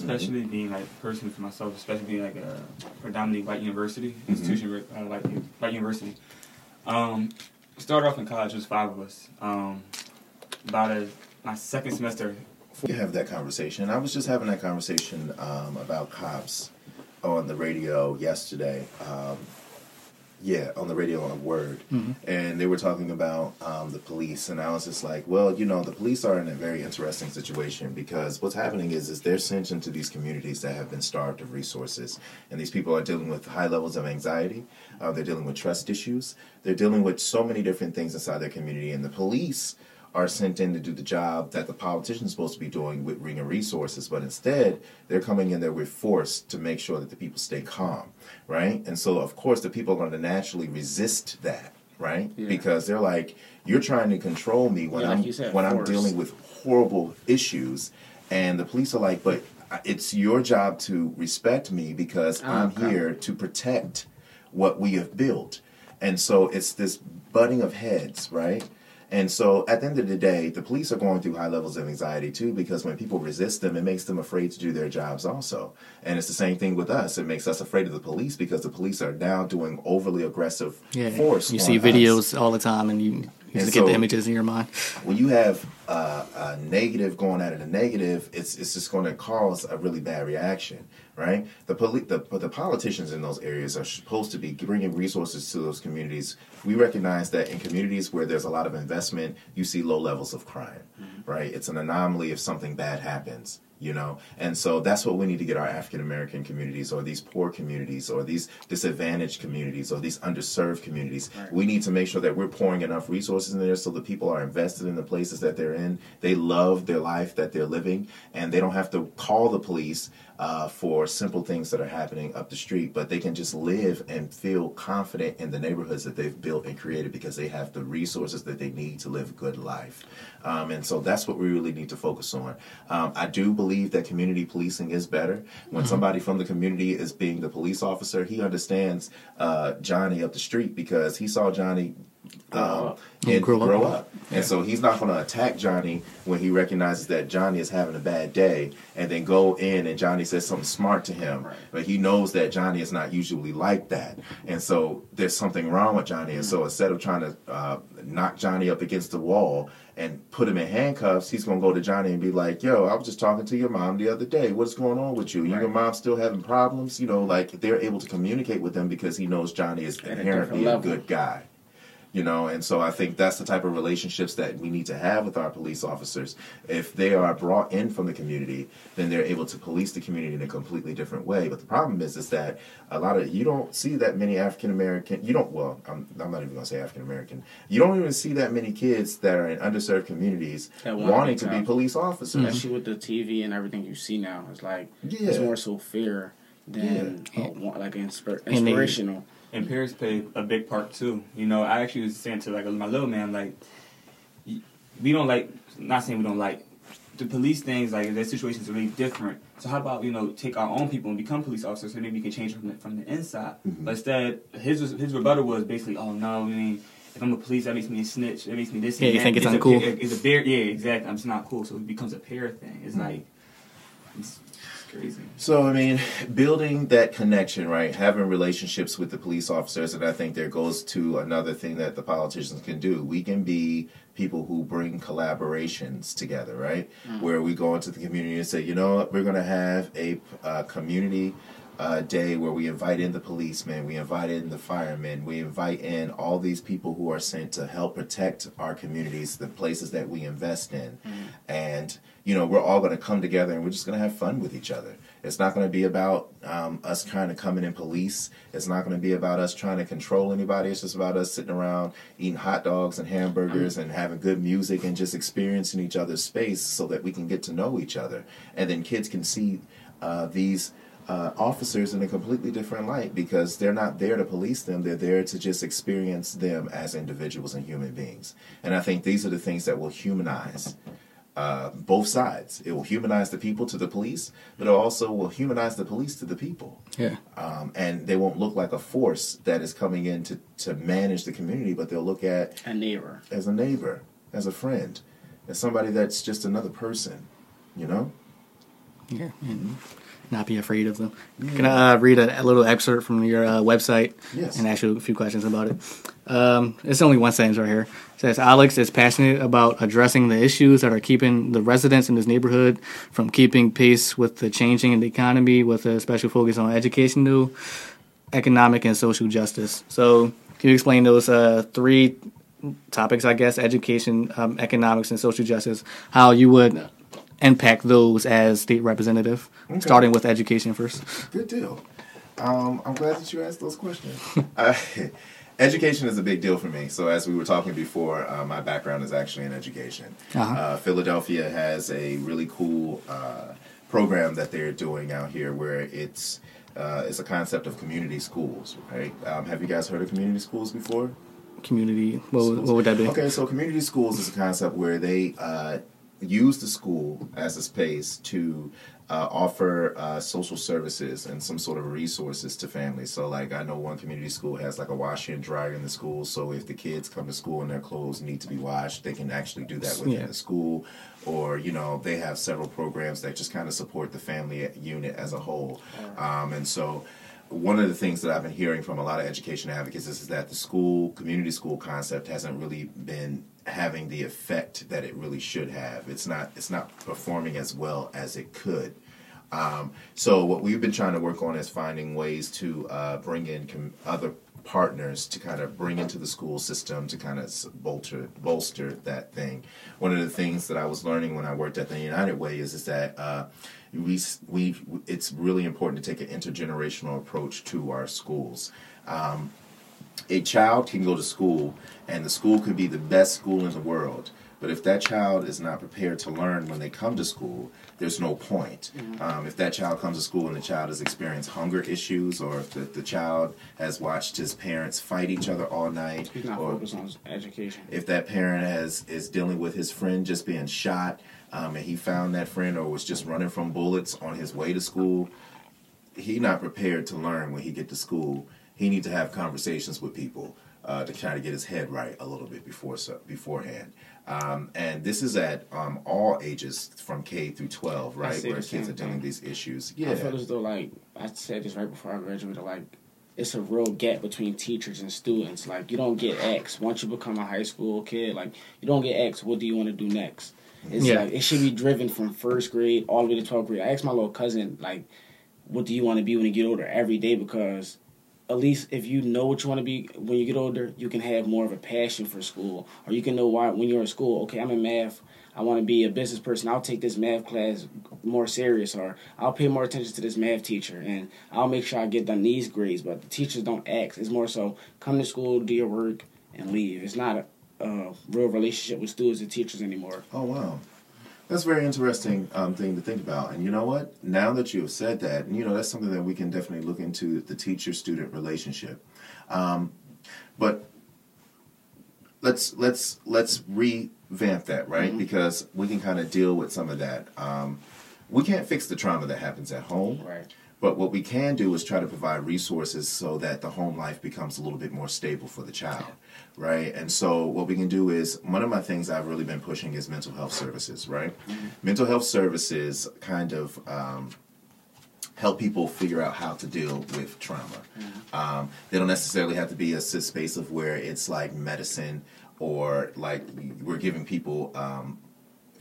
Mm-hmm. especially being like personally for myself, especially being like a predominantly white university institution, uh, like white university. Um, started off in college, was five of us. Um, about a, my second semester, We have that conversation. I was just having that conversation um, about cops on the radio yesterday. Um, yeah, on the radio on WURD, and they were talking about um, the police, and I was just like, well, you know, the police are in a very interesting situation because what's happening is, is they're sent into these communities that have been starved of resources, and these people are dealing with high levels of anxiety. Uh, they're dealing with trust issues. They're dealing with so many different things inside their community, and the police are sent in to do the job that the politician's supposed to be doing with ring bringing resources, but instead they're coming in there with force to make sure that the people stay calm, right? And so, of course, the people are going to naturally resist that, right? Yeah. Because they're like, you're trying to control me when Yeah, I'm said, when I'm dealing with horrible issues, and the police are like, but it's your job to respect me because Ah, I'm here to protect what we have built. And so it's this butting of heads, right? And so at the end of the day, the police are going through high levels of anxiety too because when people resist them, it makes them afraid to do their jobs also. And it's the same thing with us. It makes us afraid of the police because the police are now doing overly aggressive yeah. force. You see us. videos all the time, and you, you just get the images in your mind. When you have uh, a negative going out of a negative, it's it's just going to cause a really bad reaction, right? The, poli- the the politicians in those areas are supposed to be bringing resources to those communities. We recognize that in communities where there's a lot of investment, you see low levels of crime, mm-hmm. right? It's an anomaly if something bad happens. You know, and so that's what we need to get our African American communities, or these poor communities, or these disadvantaged communities, or these underserved communities. Right. We need to make sure that we're pouring enough resources in there so the people are invested in the places that they're in. They love their life that they're living, and they don't have to call the police uh, for simple things that are happening up the street, but they can just live and feel confident in the neighborhoods that they've built and created because they have the resources that they need to live a good life. Um, and so that's what we really need to focus on. Um, I do believe that community policing is better. When somebody from the community is being the police officer, he understands uh, Johnny up the street because he saw Johnny um, up. and Grow grow, up. up. And so he's not going to attack Johnny when he recognizes that Johnny is having a bad day, and then go in and Johnny says something smart to him. Right. But he knows that Johnny is not usually like that, and so there's something wrong with Johnny. And so instead of trying to uh, knock Johnny up against the wall and put him in handcuffs, he's going to go to Johnny and be like, "Yo, I was just talking to your mom the other day. What's going on with you? You and your mom still having problems? You know, like they're able to communicate with them because he knows Johnny is At a inherently a good guy." You know and so i think that's the type of relationships that we need to have with our police officers if they are brought in from the community then they're able to police the community in a completely different way but the problem is is that a lot of you don't see that many african american you don't well i'm, I'm not even going to say african american you don't even see that many kids that are in underserved communities wanting to be police officers Especially with the TV and everything you see now, it's like Yeah. it's more so fear than Yeah. uh, like inspir- And they- inspirational. And parents play a big part too. You know, I actually was saying to like my little man, like, we don't like. Not saying we don't like the police things. Like their situations are really different. So how about you know take our own people and become police officers, so maybe we can change from the, from the inside. Mm-hmm. But instead, his his rebuttal was basically, oh no, I mean. If I'm a police, that makes me a snitch. That makes me this. Yeah, you that. think it's a uncool? pair- It's a bear. Yeah, exactly. I'm just not cool. So it becomes a pair thing. It's mm-hmm. like it's, it's crazy. So I mean, building that connection, right? Having relationships with the police officers, and I think there goes to another thing that the politicians can do. We can be people who bring collaborations together, right? Where we go into the community and say, you know what, we're going to have a uh, community uh, day where we invite in the policemen, we invite in the firemen, we invite in all these people who are sent to help protect our communities, the places that we invest in, and you know we're all going to come together and we're just going to have fun with each other. It's not going to be about um, us trying to come in and police. It's not going to be about us trying to control anybody. It's just about us sitting around eating hot dogs and hamburgers and having good music and just experiencing each other's space so that we can get to know each other. And then kids can see uh, these uh, officers in a completely different light because they're not there to police them. They're there to just experience them as individuals and human beings. And I think these are the things that will humanize uh, both sides. It will humanize the people to the police, but it also will humanize the police to the people. Yeah. Um, and they won't look like a force that is coming in to, to manage the community, but they'll look at A neighbor. as a neighbor, as a friend, as somebody that's just another person, you know? Yeah. And not be afraid of them. Can I uh, read a, a little excerpt from your uh, website? Yes. And ask you a few questions about it. Um, it's only one sentence right here. It says Alex is passionate about addressing the issues that are keeping the residents in this neighborhood from keeping pace with the changing in the economy, with a special focus on education, new, economic, and social justice. So, can you explain those uh, three topics? I guess education, um, economics, and social justice. How you would impact those as state representative, Okay. starting with education first. Good deal. Um, I'm glad that you asked those questions. (laughs) uh, (laughs) education is a big deal for me. So, as we were talking before, uh, my background is actually in education. Uh-huh. Uh, Philadelphia has a really cool uh, program that they're doing out here where it's uh, it's a concept of community schools, right? Um, have you guys heard of community schools before? Community. What, would- what would that be? Okay, so community schools is a concept where they uh, use the school as a space to uh, offer uh, social services and some sort of resources to families. So, like, I know one community school has like a washer and dryer in the school. So, if the kids come to school and their clothes need to be washed, they can actually do that within Yeah. the school. Or, you know, they have several programs that just kind of support the family unit as a whole. Um, and so, one of the things that I've been hearing from a lot of education advocates is, is that the school, community school concept hasn't really been having the effect that it really should have. It's not it's not performing as well as it could. Um, so what we've been trying to work on is finding ways to uh, bring in com- other partners to kind of bring into the school system to kind of bolster bolster that thing. One of the things that I was learning when I worked at the United Way is is that uh, we we it's really important to take an intergenerational approach to our schools. Um, a child can go to school and the school can be the best school in the world. But if that child is not prepared to learn when they come to school there's no point. Um, if that child comes to school and the child has experienced hunger issues or if the, the child has watched his parents fight each other all night He's not or focused on his education. if that parent has is dealing with his friend just being shot um, and he found that friend or was just running from bullets on his way to school he not prepared to learn when he get to school he needs to have conversations with people uh, to kind of get his head right a little bit before so, beforehand. Um, and this is at um, all ages from K through 12, right? Where kids are dealing with these issues. Yeah. I Yeah. feel as though like I said this right before I graduated, like it's a real gap between teachers and students. Like you don't get X once you become a high school kid. Like you don't get X. What do you want to do next? It's Yeah. like it should be driven from first grade all the way to twelfth grade. I asked my little cousin like, "What do you want to be when you get older?" Every day because at least if you know what you want to be when you get older, you can have more of a passion for school, or you can know why when you're in school. Okay, I'm in math. I want to be a business person. I'll take this math class more serious, or I'll pay more attention to this math teacher, and I'll make sure I get done these grades. But the teachers don't ask. It's more so come to school, do your work, and leave. It's not a, a real relationship with students and teachers anymore. Oh wow, that's a very interesting um, thing to think about. And you know what? Now that you have said that, you know that's something that we can definitely look into the teacher-student relationship. Um, but let's let's let's revamp that, right? Because we can kind of deal with some of that. Um, we can't fix the trauma that happens at home. Right. But what we can do is try to provide resources so that the home life becomes a little bit more stable for the child, right? And so what we can do is one of my things I've really been pushing is mental health services, right? Mental health services kind of um, help people figure out how to deal with trauma. Um, they don't necessarily have to be a space of where it's like medicine or like we're giving people um,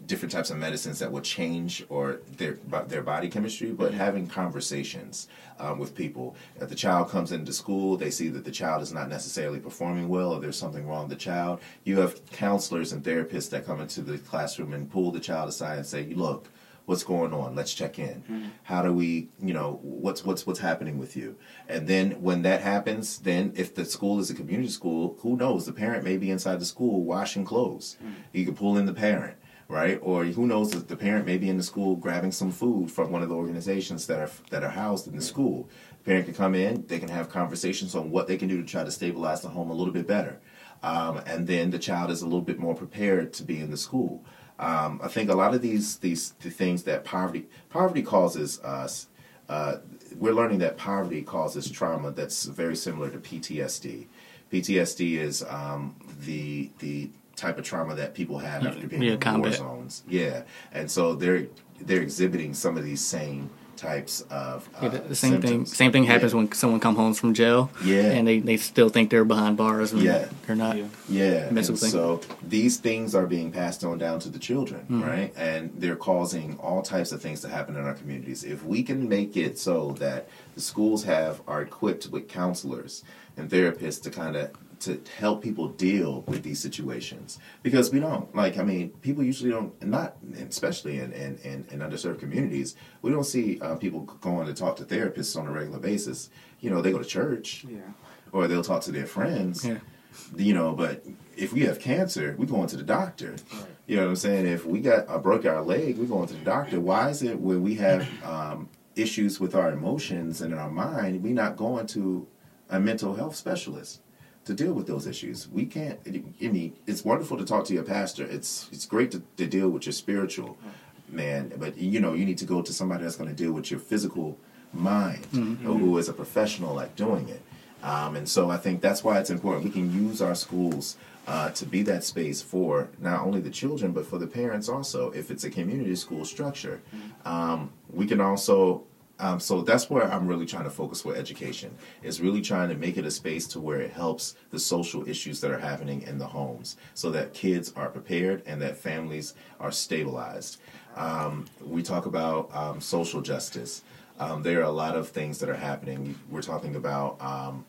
different types of medicines that will change or their their body chemistry, but mm-hmm. having conversations um, with people. If the child comes into school, they see that the child is not necessarily performing well, or there's something wrong with the child. You have counselors and therapists that come into the classroom and pull the child aside and say, "Look." What's going on? Let's check in. Mm-hmm. How do we, you know, what's what's what's happening with you? And then when that happens, then if the school is a community school, who knows? The parent may be inside the school washing clothes. Mm-hmm. You can pull in the parent right? Or who knows that the parent may be in the school grabbing some food from one of the organizations that are that are housed in the school. The parent can come in, they can have conversations on what they can do to try to stabilize the home a little bit better, um, and then the child is a little bit more prepared to be in the school. Um, I think a lot of these these the things that poverty poverty causes us. Uh, we're learning that poverty causes trauma that's very similar to PTSD. PTSD is um, the the type of trauma that people have after being Yeah, in war zones. Yeah, and so they're they're exhibiting some of these same types of uh, Yeah, the, the same thing. Same thing happens Yeah. when someone come home from jail. Yeah. And they, they still think they're behind bars. And Yeah. They're not. Yeah. Yeah, and so these things are being passed on down to the children, Mm-hmm. right? And they're causing all types of things to happen in our communities. If we can make it so that the schools have are equipped with counselors and therapists to kind of to help people deal with these situations. Because we don't like i mean people usually don't not especially in in, in, in underserved communities we don't see uh, people going to talk to therapists on a regular basis. You know they go to church. Yeah. or they'll talk to their friends. Yeah. you know but if we have cancer we going to the doctor. You know what i'm saying? If we got uh, broke our leg we going to the doctor. Why is it when we have um, issues with our emotions and in our mind we not going to a mental health specialist to deal with those issues we can't i mean it's wonderful to talk to your pastor it's it's great to, to deal with your spiritual man but you know you need to go to somebody that's going to deal with your physical mind or who is a professional at doing it um, and so I think that's why it's important. We can use our schools uh, to be that space for not only the children, but for the parents also. If it's a community school structure, um, we can also. Um, so that's where I'm really trying to focus with education. Is really trying to make it a space to where it helps the social issues that are happening in the homes, so that kids are prepared and that families are stabilized. Um, we talk about um, social justice. Um, there are a lot of things that are happening. We're talking about um,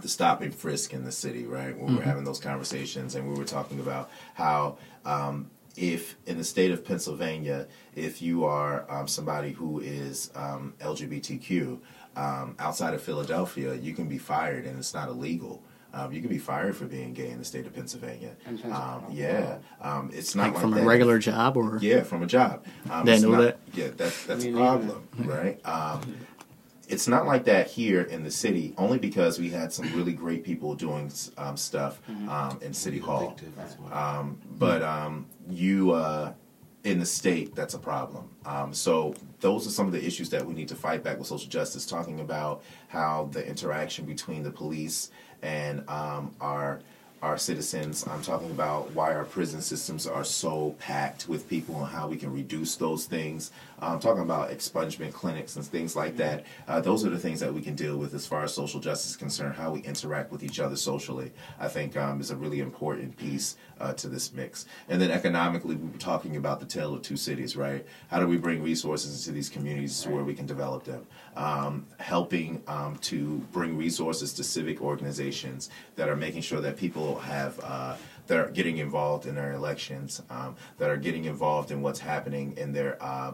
the stop and frisk in the city, right? When we we're having those conversations, and we were talking about how um, if in the state of Pennsylvania, if you are um, somebody who is um, LGBTQ um, outside of Philadelphia, you can be fired, and it's not illegal. Um, you can be fired for being gay in the state of Pennsylvania. Um, yeah, um, it's not Like like from that. a regular job or. Yeah, from a job. Um, Didn't know not- that. Yeah, that's that's Me a neither. problem, right? It's not like that here in the city, only because we had some really great people doing um, stuff Mm-hmm. um, in City Hall. Um, but um, you, uh, in the state, that's a problem. Um, so those are some of the issues that we need to fight back with social justice. Talking about how the interaction between the police and um, our our citizens. I'm talking about why our prison systems are so packed with people and how we can reduce those things. I'm talking about expungement clinics and things like that. Uh, those are the things that we can deal with as far as social justice is concerned, how we interact with each other socially. I think um, is a really important piece uh, to this mix. And then economically, we were talking about the tale of two cities, right? How do we bring resources into these communities right. where we can develop them? Um, helping um, to bring resources to civic organizations that are making sure that people have. Uh, that are getting involved in their elections, um, that are getting involved in what's happening in their uh,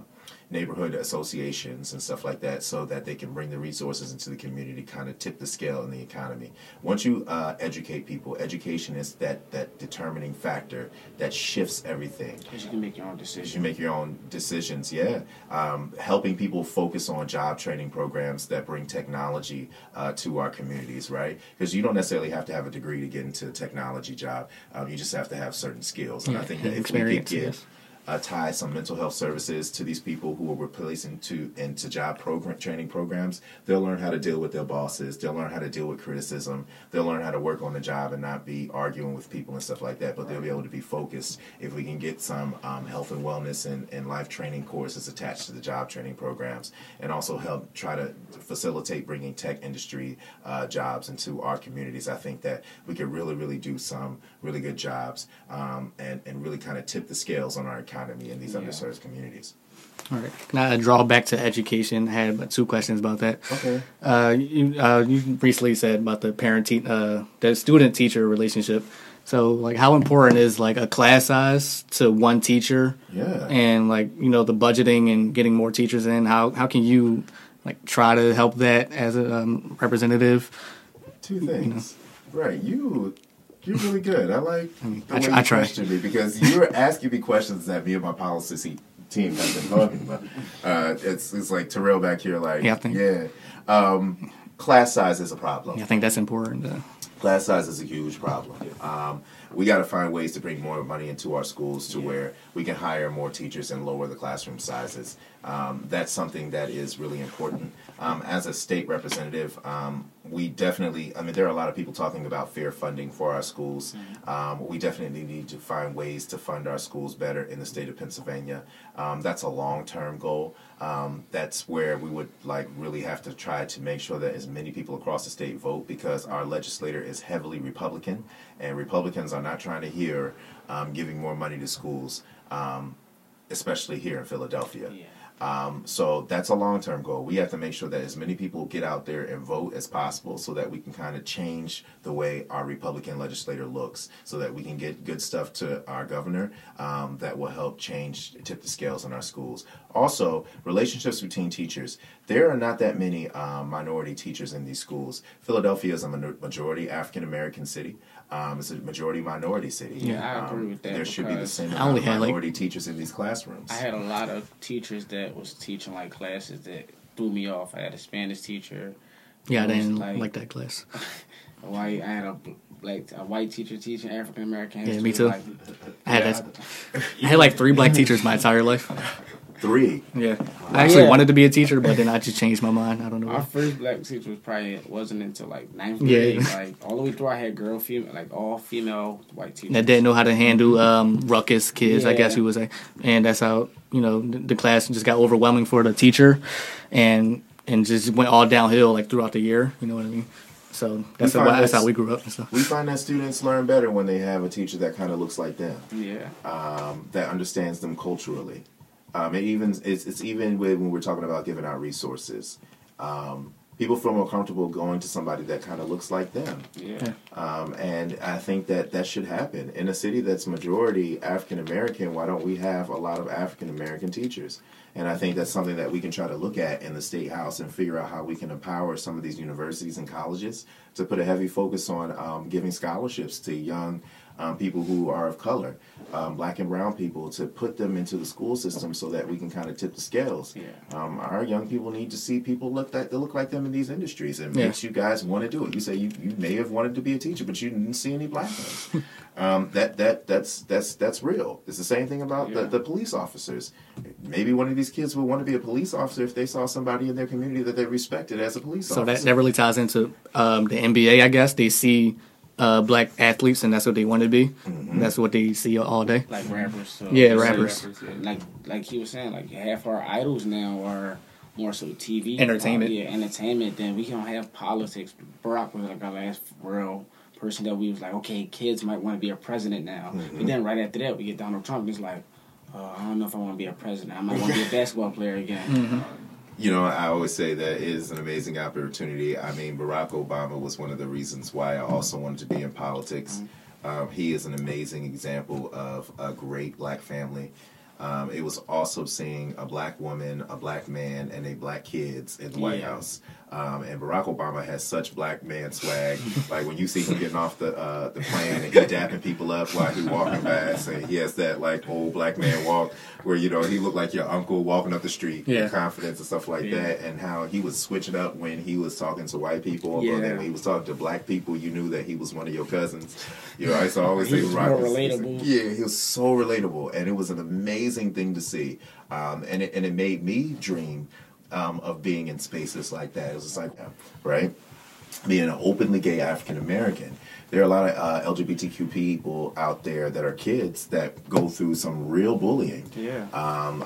neighborhood associations and stuff like that so that they can bring the resources into the community kind of tip the scale in the economy. Once you uh, educate people education is that that determining factor that shifts everything. Because you can make your own decisions. you make your own decisions yeah. Um, helping people focus on job training programs that bring technology uh, to our communities right? Because you don't necessarily have to have a degree to get into a technology job. Um, you just have to have certain skills and yeah, i think that if we could get yes uh, tie some mental health services to these people who are replacing to into job program training programs. They'll learn how to deal with their bosses. They'll learn how to deal with criticism. They'll learn how to work on the job and not be arguing with people and stuff like that. But they'll be able to be focused if we can get some um, health and wellness and, and life training courses attached to the job training programs, and also help try to facilitate bringing tech industry uh, jobs into our communities. I think that we could really, really do some really good jobs um, and and really kind of tip the scales on our economy economy in these yeah. underserved communities. All right. Can I draw back to education? I had two questions about that. Okay. Uh, you, uh, you recently said about the parent te- uh, the student teacher relationship. So, like, how important is like a class size to one teacher? Yeah. And like, you know, the budgeting and getting more teachers in. How how can you like try to help that as a um, representative? Two things. You know? Right. You you're really good. I like the I, way tr- you I try. me because you're asking me questions that me and my policy team have been talking about. Uh, it's it's like Terrell back here, like yeah, yeah. Um, class size is a problem. Yeah, I think that's important. Class size is a huge problem. Um, we got to find ways to bring more money into our schools to yeah. where we can hire more teachers and lower the classroom sizes. Um, that's something that is really important. Um, as a state representative, um, we definitely, I mean, there are a lot of people talking about fair funding for our schools. Mm-hmm. Um, we definitely need to find ways to fund our schools better in the state of Pennsylvania. Um, that's a long term goal. Um, that's where we would like really have to try to make sure that as many people across the state vote because our legislator is heavily Republican, and Republicans are not trying to hear um, giving more money to schools, um, especially here in Philadelphia. Yeah. Um, so that's a long term goal. We have to make sure that as many people get out there and vote as possible so that we can kind of change the way our Republican legislator looks, so that we can get good stuff to our governor um, that will help change, tip the scales in our schools. Also, relationships between teachers. There are not that many um, minority teachers in these schools. Philadelphia is a majority African American city. Um, it's a majority minority city. Yeah, I agree um, with that. There should be the same amount of minority like, teachers in these classrooms. I had a lot of teachers that was teaching like classes that threw me off. I had a Spanish teacher. Yeah, I didn't like, like, that class. (laughs) a white, I had a like a white teacher teaching African American history. Yeah, me too. Like, I had yeah, (laughs) I had like three black (laughs) teachers my entire life. Three. Yeah, I actually yeah. wanted to be a teacher, but then I just changed my mind. I don't know. My why. first black teacher was probably wasn't until like ninth grade. Yeah. Like all the way through, I had girl, female, like all female white teachers that didn't know how to handle um, ruckus kids. Yeah. I guess you would say, and that's how you know the, the class just got overwhelming for the teacher, and and just went all downhill like throughout the year. You know what I mean? So that's, how, that's how we grew up and stuff. We find that students learn better when they have a teacher that kind of looks like them. Yeah. Um, that understands them culturally. Um, it even it's, it's even with, when we're talking about giving out resources. Um, people feel more comfortable going to somebody that kind of looks like them. Yeah. Um, and I think that that should happen in a city that's majority African American. Why don't we have a lot of African American teachers? And I think that's something that we can try to look at in the state house and figure out how we can empower some of these universities and colleges to put a heavy focus on um, giving scholarships to young um, people who are of color, um, black and brown people, to put them into the school system so that we can kind of tip the scales. Yeah. Um, our young people need to see people look that that look like them in these industries, and Yeah. makes you guys want to do it. You say you, you may have wanted to be a teacher, but you didn't see any black ones. (laughs) um, that that that's that's that's real. It's the same thing about Yeah. the, the police officers. Maybe one of these kids would want to be a police officer if they saw somebody in their community that they respected as a police officer. So that, officer. that really ties into um, the NBA, I guess. They see uh, black athletes, and that's what they want to be. Mm-hmm. That's what they see all day. like rappers. So Yeah, it's rappers. Like, like like he was saying, like half our idols now are more so TV Entertainment. uh, yeah, entertainment. Then we don't have politics. Barack was like our last real person that we was like, okay, kids might want to be a president now. Mm-hmm. But then right after that, we get Donald Trump. And it's like, uh, I don't know if I want to be a president. I might want to be a (laughs) basketball player again. Mm-hmm. You know, I always say that it is an amazing opportunity. I mean, Barack Obama was one of the reasons why I also wanted to be in politics. Um, he is an amazing example of a great black family. Um, it was also seeing a black woman, a black man, and a black kids in the White House. Um, and Barack Obama has such black man swag. (laughs) like when you see him getting off the uh, the plane and he dapping people up while he walking past, and he has that like old black man walk where you know he looked like your uncle walking up the street Yeah. with confidence and stuff like Yeah. that. And how he was switching up when he was talking to white people, Yeah. but then when he was talking to black people, you knew that he was one of your cousins. You know, I used to always say He was Barack more was- relatable. Yeah, he was so relatable, and it was an amazing thing to see. Um, and it and it made me dream um, of being in spaces like that. It was just like, right, being an openly gay African American. There are a lot of uh, LGBTQ people out there that are kids that go through some real bullying. Yeah. Um,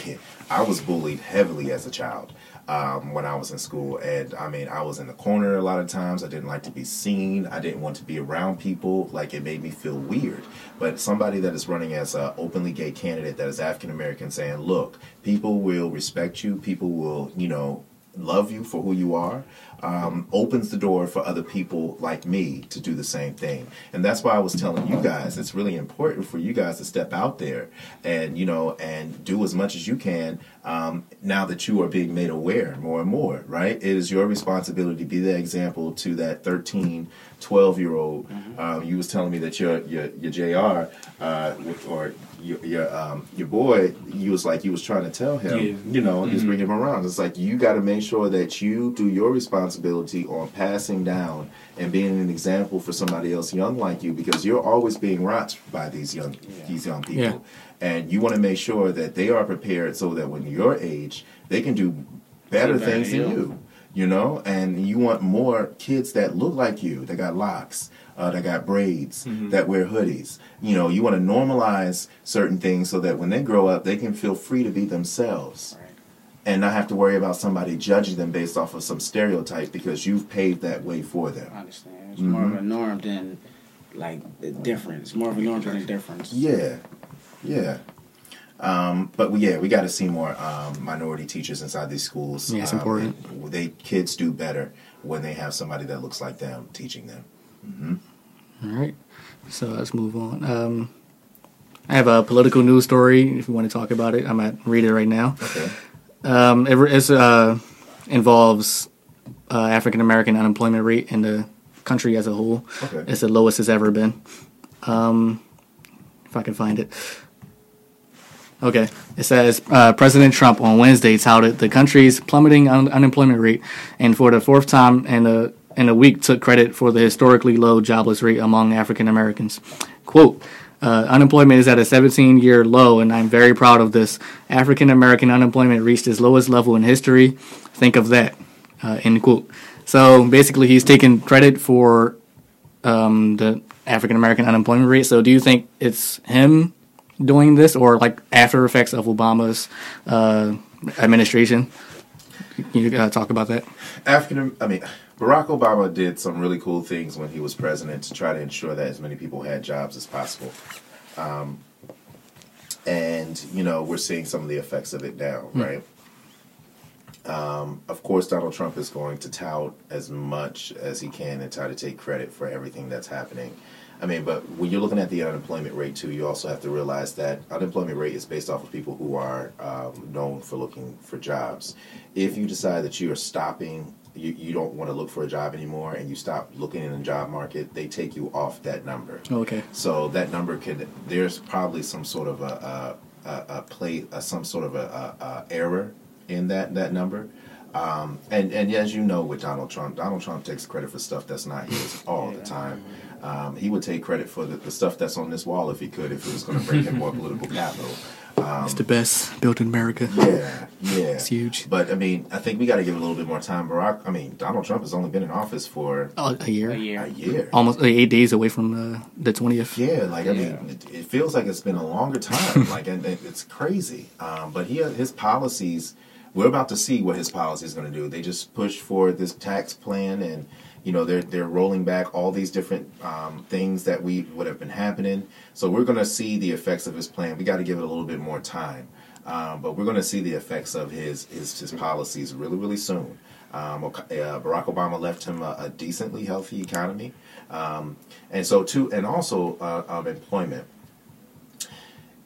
(laughs) I was bullied heavily as a child um, when I was in school, and I mean, I was in the corner a lot of times. I didn't like to be seen. I didn't want to be around people. Like it made me feel weird. But somebody that is running as an openly gay candidate that is African American, saying, "Look, people will respect you. People will, you know." love you for who you are um, opens the door for other people like me to do the same thing. And that's why i was telling you guys it's really important for you guys to step out there and you know and do as much as you can um, now that you are being made aware more and more right? It is your responsibility to be the example to that 13 12 year old um, you was telling me that your your, your jr uh, or your your, um, your boy you was like you was trying to tell him Yeah. you know just bring him around. It's like you got to make sure that you do your responsibility on passing down and being an example for somebody else young like you because you're always being watched by these young these young people Yeah. and you want to make sure that they are prepared so that when your age they can do better Better, things than yeah. you you know and you want more kids that look like you that got locks uh, that got braids that wear hoodies you know you want to normalize certain things so that when they grow up they can feel free to be themselves Right. And not have to worry about somebody judging them based off of some stereotype because you've paved that way for them I understand. It's more of Mm-hmm. a norm than like the difference. More of a norm than a difference. Yeah, yeah. Um, but we, yeah, we got to see more um, minority teachers inside these schools. Yeah, it's Um, important. and They kids do better when they have somebody that looks like them teaching them. Mm-hmm. All right. So let's move on. Um, I have a political news story. If you want to talk about it, I'm going to read it right now. Okay. Um, it it's, uh, involves uh, African American unemployment rate in the country as a whole. Okay. It's the lowest it's ever been. Um, if I can find it. Okay. It says uh, President Trump on Wednesday touted the country's plummeting un- unemployment rate, and for the fourth time in a in a week took credit for the historically low jobless rate among African Americans. Quote. Uh, unemployment is at a 17 year low, and I'm very proud of this. African American unemployment reached its lowest level in history. Think of that. Uh, end quote. So basically, he's taking credit for um, the African American unemployment rate. So do you think it's him doing this, or like after effects of Obama's uh, administration? Can you uh, talk about that? African, I mean, Barack Obama did some really cool things when he was president to try to ensure that as many people had jobs as possible. Um, and, you know, we're seeing some of the effects of it now, right? Um, of course, Donald Trump is going to tout as much as he can and try to take credit for everything that's happening. I mean, but when you're looking at the unemployment rate too, you also have to realize that unemployment rate is based off of people who are um, known for looking for jobs. If you decide that you are stopping you, you don't want to look for a job anymore and you stop looking in the job market, they take you off that number. Okay. So that number could there's probably some sort of a a, a, a play a, some sort of a, a, error in that that number. Um, and and as you know with Donald Trump, Donald Trump takes credit for stuff that's not his (laughs) all the time. Um, he would take credit for the, the stuff that's on this wall if he could, if it was going to bring him more political capital. Um, It's the best built in America. yeah, yeah, It's huge. But I mean, I think we got to give it a little bit more time. Barack, I mean, Donald Trump has only been in office for Oh, a year. A year, a year. year. Almost like, eight days away from the the twentieth. Yeah, like I Yeah. mean, it, it feels like it's been a longer time. (laughs) like, and it, it's crazy. Um, but he, his policies, we're about to see what his policy is going to do. They just pushed for this tax plan, and you know they're they're rolling back all these different um, things that we would have been happening. So we're going to see the effects of his plan. We got to give it a little bit more time. Um, but we're going to see the effects of his his, his policies really, really soon. Um, uh, Barack Obama left him a, a decently healthy economy, um, and so too, and also uh, employment.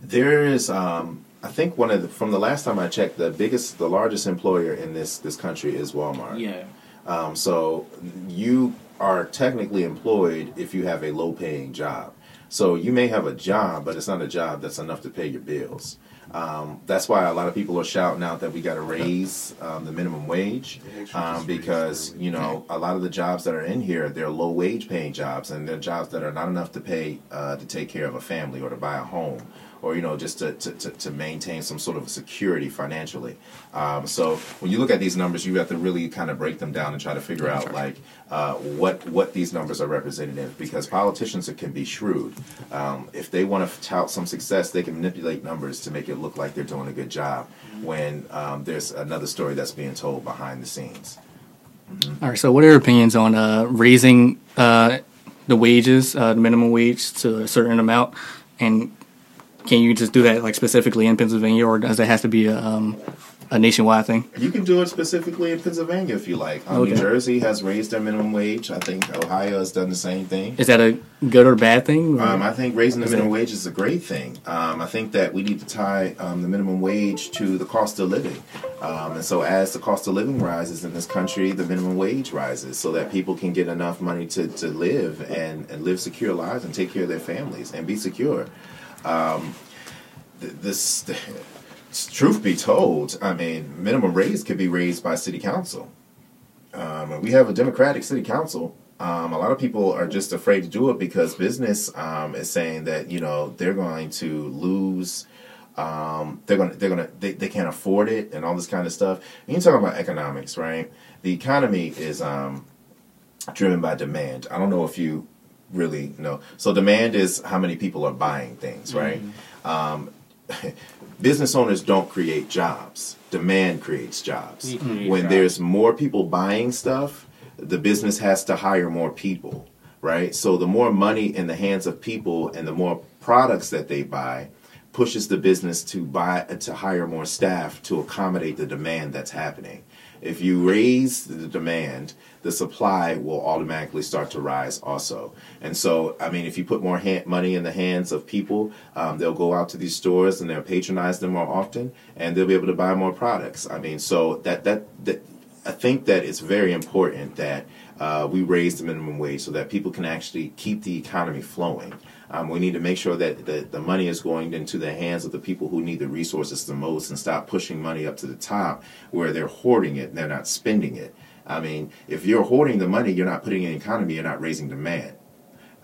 There is, um, I think, one of the, from the last time I checked, the biggest, the largest employer in this this country is Walmart. Yeah. Um, so you are technically employed if you have a low paying job. So you may have a job, but it's not a job that's enough to pay your bills. Um, that's why a lot of people are shouting out that we got to raise um, the minimum wage um, because you know a lot of the jobs that are in here they're low wage paying jobs and they're jobs that are not enough to pay uh, to take care of a family or to buy a home or you know just to, to, to, to maintain some sort of security financially. Um, so when you look at these numbers, you have to really kind of break them down and try to figure out like uh, what what these numbers are representative because politicians can be shrewd. Um, if they want to tout some success, they can manipulate numbers to make it look like they're doing a good job when um, there's another story that's being told behind the scenes. All right. So, what are your opinions on uh, raising uh, the wages, uh, the minimum wage, to a certain amount, and can you just do that like specifically in Pennsylvania, or does it have to be a, um, a nationwide thing? You can do it specifically in Pennsylvania if you like. Um, Okay. New Jersey has raised their minimum wage. I think Ohio has done the same thing. Is that a good or bad thing? or- Um, I think raising the minimum wage is a great thing. Um, I think that we need to tie um, the minimum wage to the cost of living. Um, and so, as the cost of living rises in this country, the minimum wage rises so that people can get enough money to, to live and, and live secure lives and take care of their families and be secure. Um, th- this, (laughs) truth be told, I mean, minimum raise could be raised by city council. Um, we have a democratic city council. Um, a lot of people are just afraid to do it because business um, is saying that you know they're going to lose. Um, they're gonna they're gonna they, they can't afford it and all this kind of stuff. And you're talking about economics, right? The economy is um, driven by demand. I don't know if you really know. So demand is how many people are buying things, right? Um, (laughs) business owners don't create jobs. Demand creates jobs. When there's more people buying stuff, the business has to hire more people, right? So the more money in the hands of people and the more products that they buy pushes the business to buy to hire more staff to accommodate the demand that's happening. If you raise the demand, the supply will automatically start to rise also. And so, I mean, if you put more money in the hands of people, um, they'll go out to these stores and they'll patronize them more often, and they'll be able to buy more products. I mean, so that that that I think that it's very important that uh, we raise the minimum wage so that people can actually keep the economy flowing. Um, we need to make sure that the, the money is going into the hands of the people who need the resources the most and stop pushing money up to the top where they're hoarding it and they're not spending it. I mean, if you're hoarding the money, you're not putting in the economy, you're not raising demand.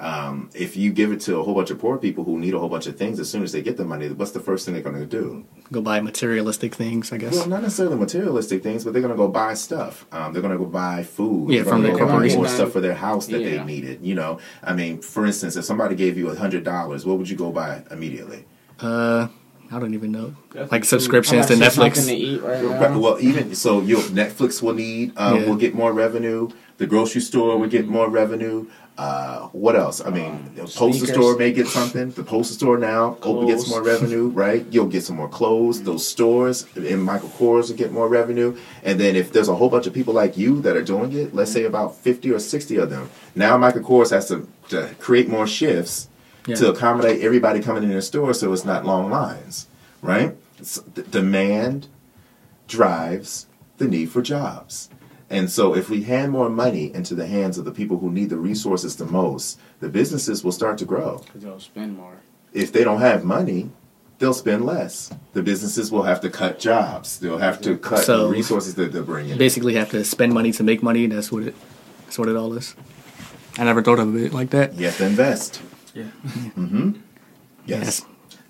Um, if you give it to a whole bunch of poor people who need a whole bunch of things, as soon as they get the money, what's the first thing they're going to do? Go buy materialistic things, I guess. Well, not necessarily materialistic things, but they're going to go buy stuff. Um, they're going to go buy food. Yeah, They're from gonna the go buy corporation. more stuff for their house that they needed. You know, I mean, for instance, if somebody gave you a hundred dollars, what would you go buy immediately? Uh, I don't even know. That's Like subscriptions to How much is something to Netflix. eat right Right, now? Well, even so, your Netflix will need uh, Yeah. will get more revenue. The grocery store would get more revenue. Uh, what else? I mean, the postal sneakers. store may get something. The postal store now open gets more revenue, right? You'll get some more clothes. Those stores in Michael Kors will get more revenue. And then if there's a whole bunch of people like you that are doing it, let's say about fifty or sixty of them, now Michael Kors has to, to create more shifts Yeah. to accommodate everybody coming in the store, so it's not long lines, right? It's, the demand drives the need for jobs. And so, if we hand more money into the hands of the people who need the resources the most, the businesses will start to grow. Because they'll spend more. If they don't have money, they'll spend less. The businesses will have to cut jobs. They'll have to cut So- the resources that they're bringing. in. Basically, have to spend money to make money. That's what it. That's what it all is. I never thought of it like that. You have to invest. Yeah. Mm-hmm. Yes.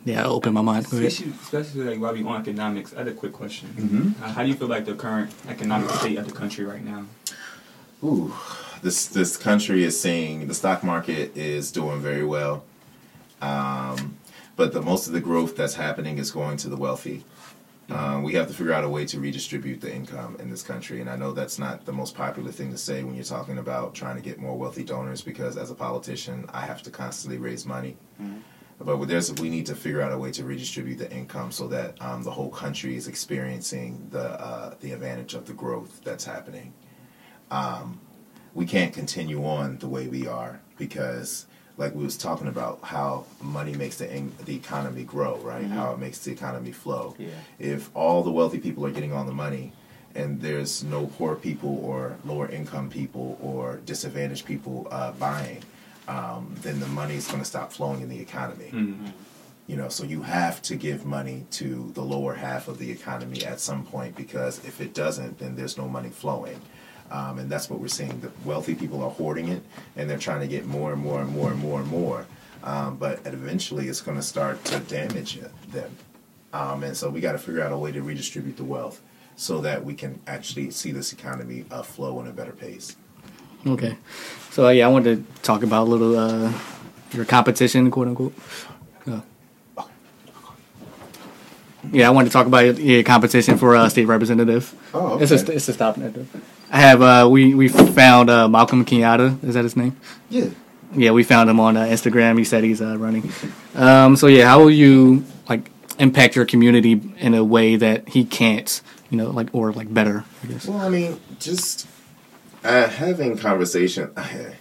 Yeah, I opened my mind. Especially, especially like while we on economics, I had a quick question. Mhm. Uh, how do you feel like the current economic state of the country right now? Ooh, this this country is seeing the stock market is doing very well, um, but the most of the growth that's happening is going to the wealthy. Um, we have to figure out a way to redistribute the income in this country, and I know that's not the most popular thing to say when you're talking about trying to get more wealthy donors. Because as a politician, I have to constantly raise money. But there's we need to figure out a way to redistribute the income so that um, the whole country is experiencing the uh, the advantage of the growth that's happening. Um, we can't continue on the way we are because like we was talking about how money makes the in- the economy grow right? How it makes the economy flow. Yeah. if all the wealthy people are getting all the money and there's no poor people or lower income people or disadvantaged people uh, buying um, then the money is going to stop flowing in the economy. Mm. you know so you have to give money to the lower half of the economy at some point because if it doesn't then there's no money flowing. Um, and that's what we're seeing. The wealthy people are hoarding it and they're trying to get more and more and more and more and more. Um, but eventually it's going to start to damage them. Um, and so we got to figure out a way to redistribute the wealth so that we can actually see this economy uh, flow in a better pace Okay. So uh, yeah, I wanted to talk about a little uh, your competition, quote unquote. Uh, yeah, I wanted to talk about your competition for uh, state representative. Oh, It's okay. a it's a stop. I have uh, we we found uh, Malcolm Kenyatta. Is that his name? yeah Yeah, we found him on uh, Instagram. He said he's uh, running. Um, so yeah, how will you like impact your community in a way that he can't? You know, like or like better. I guess. Well, I mean, just uh, having conversation. (laughs)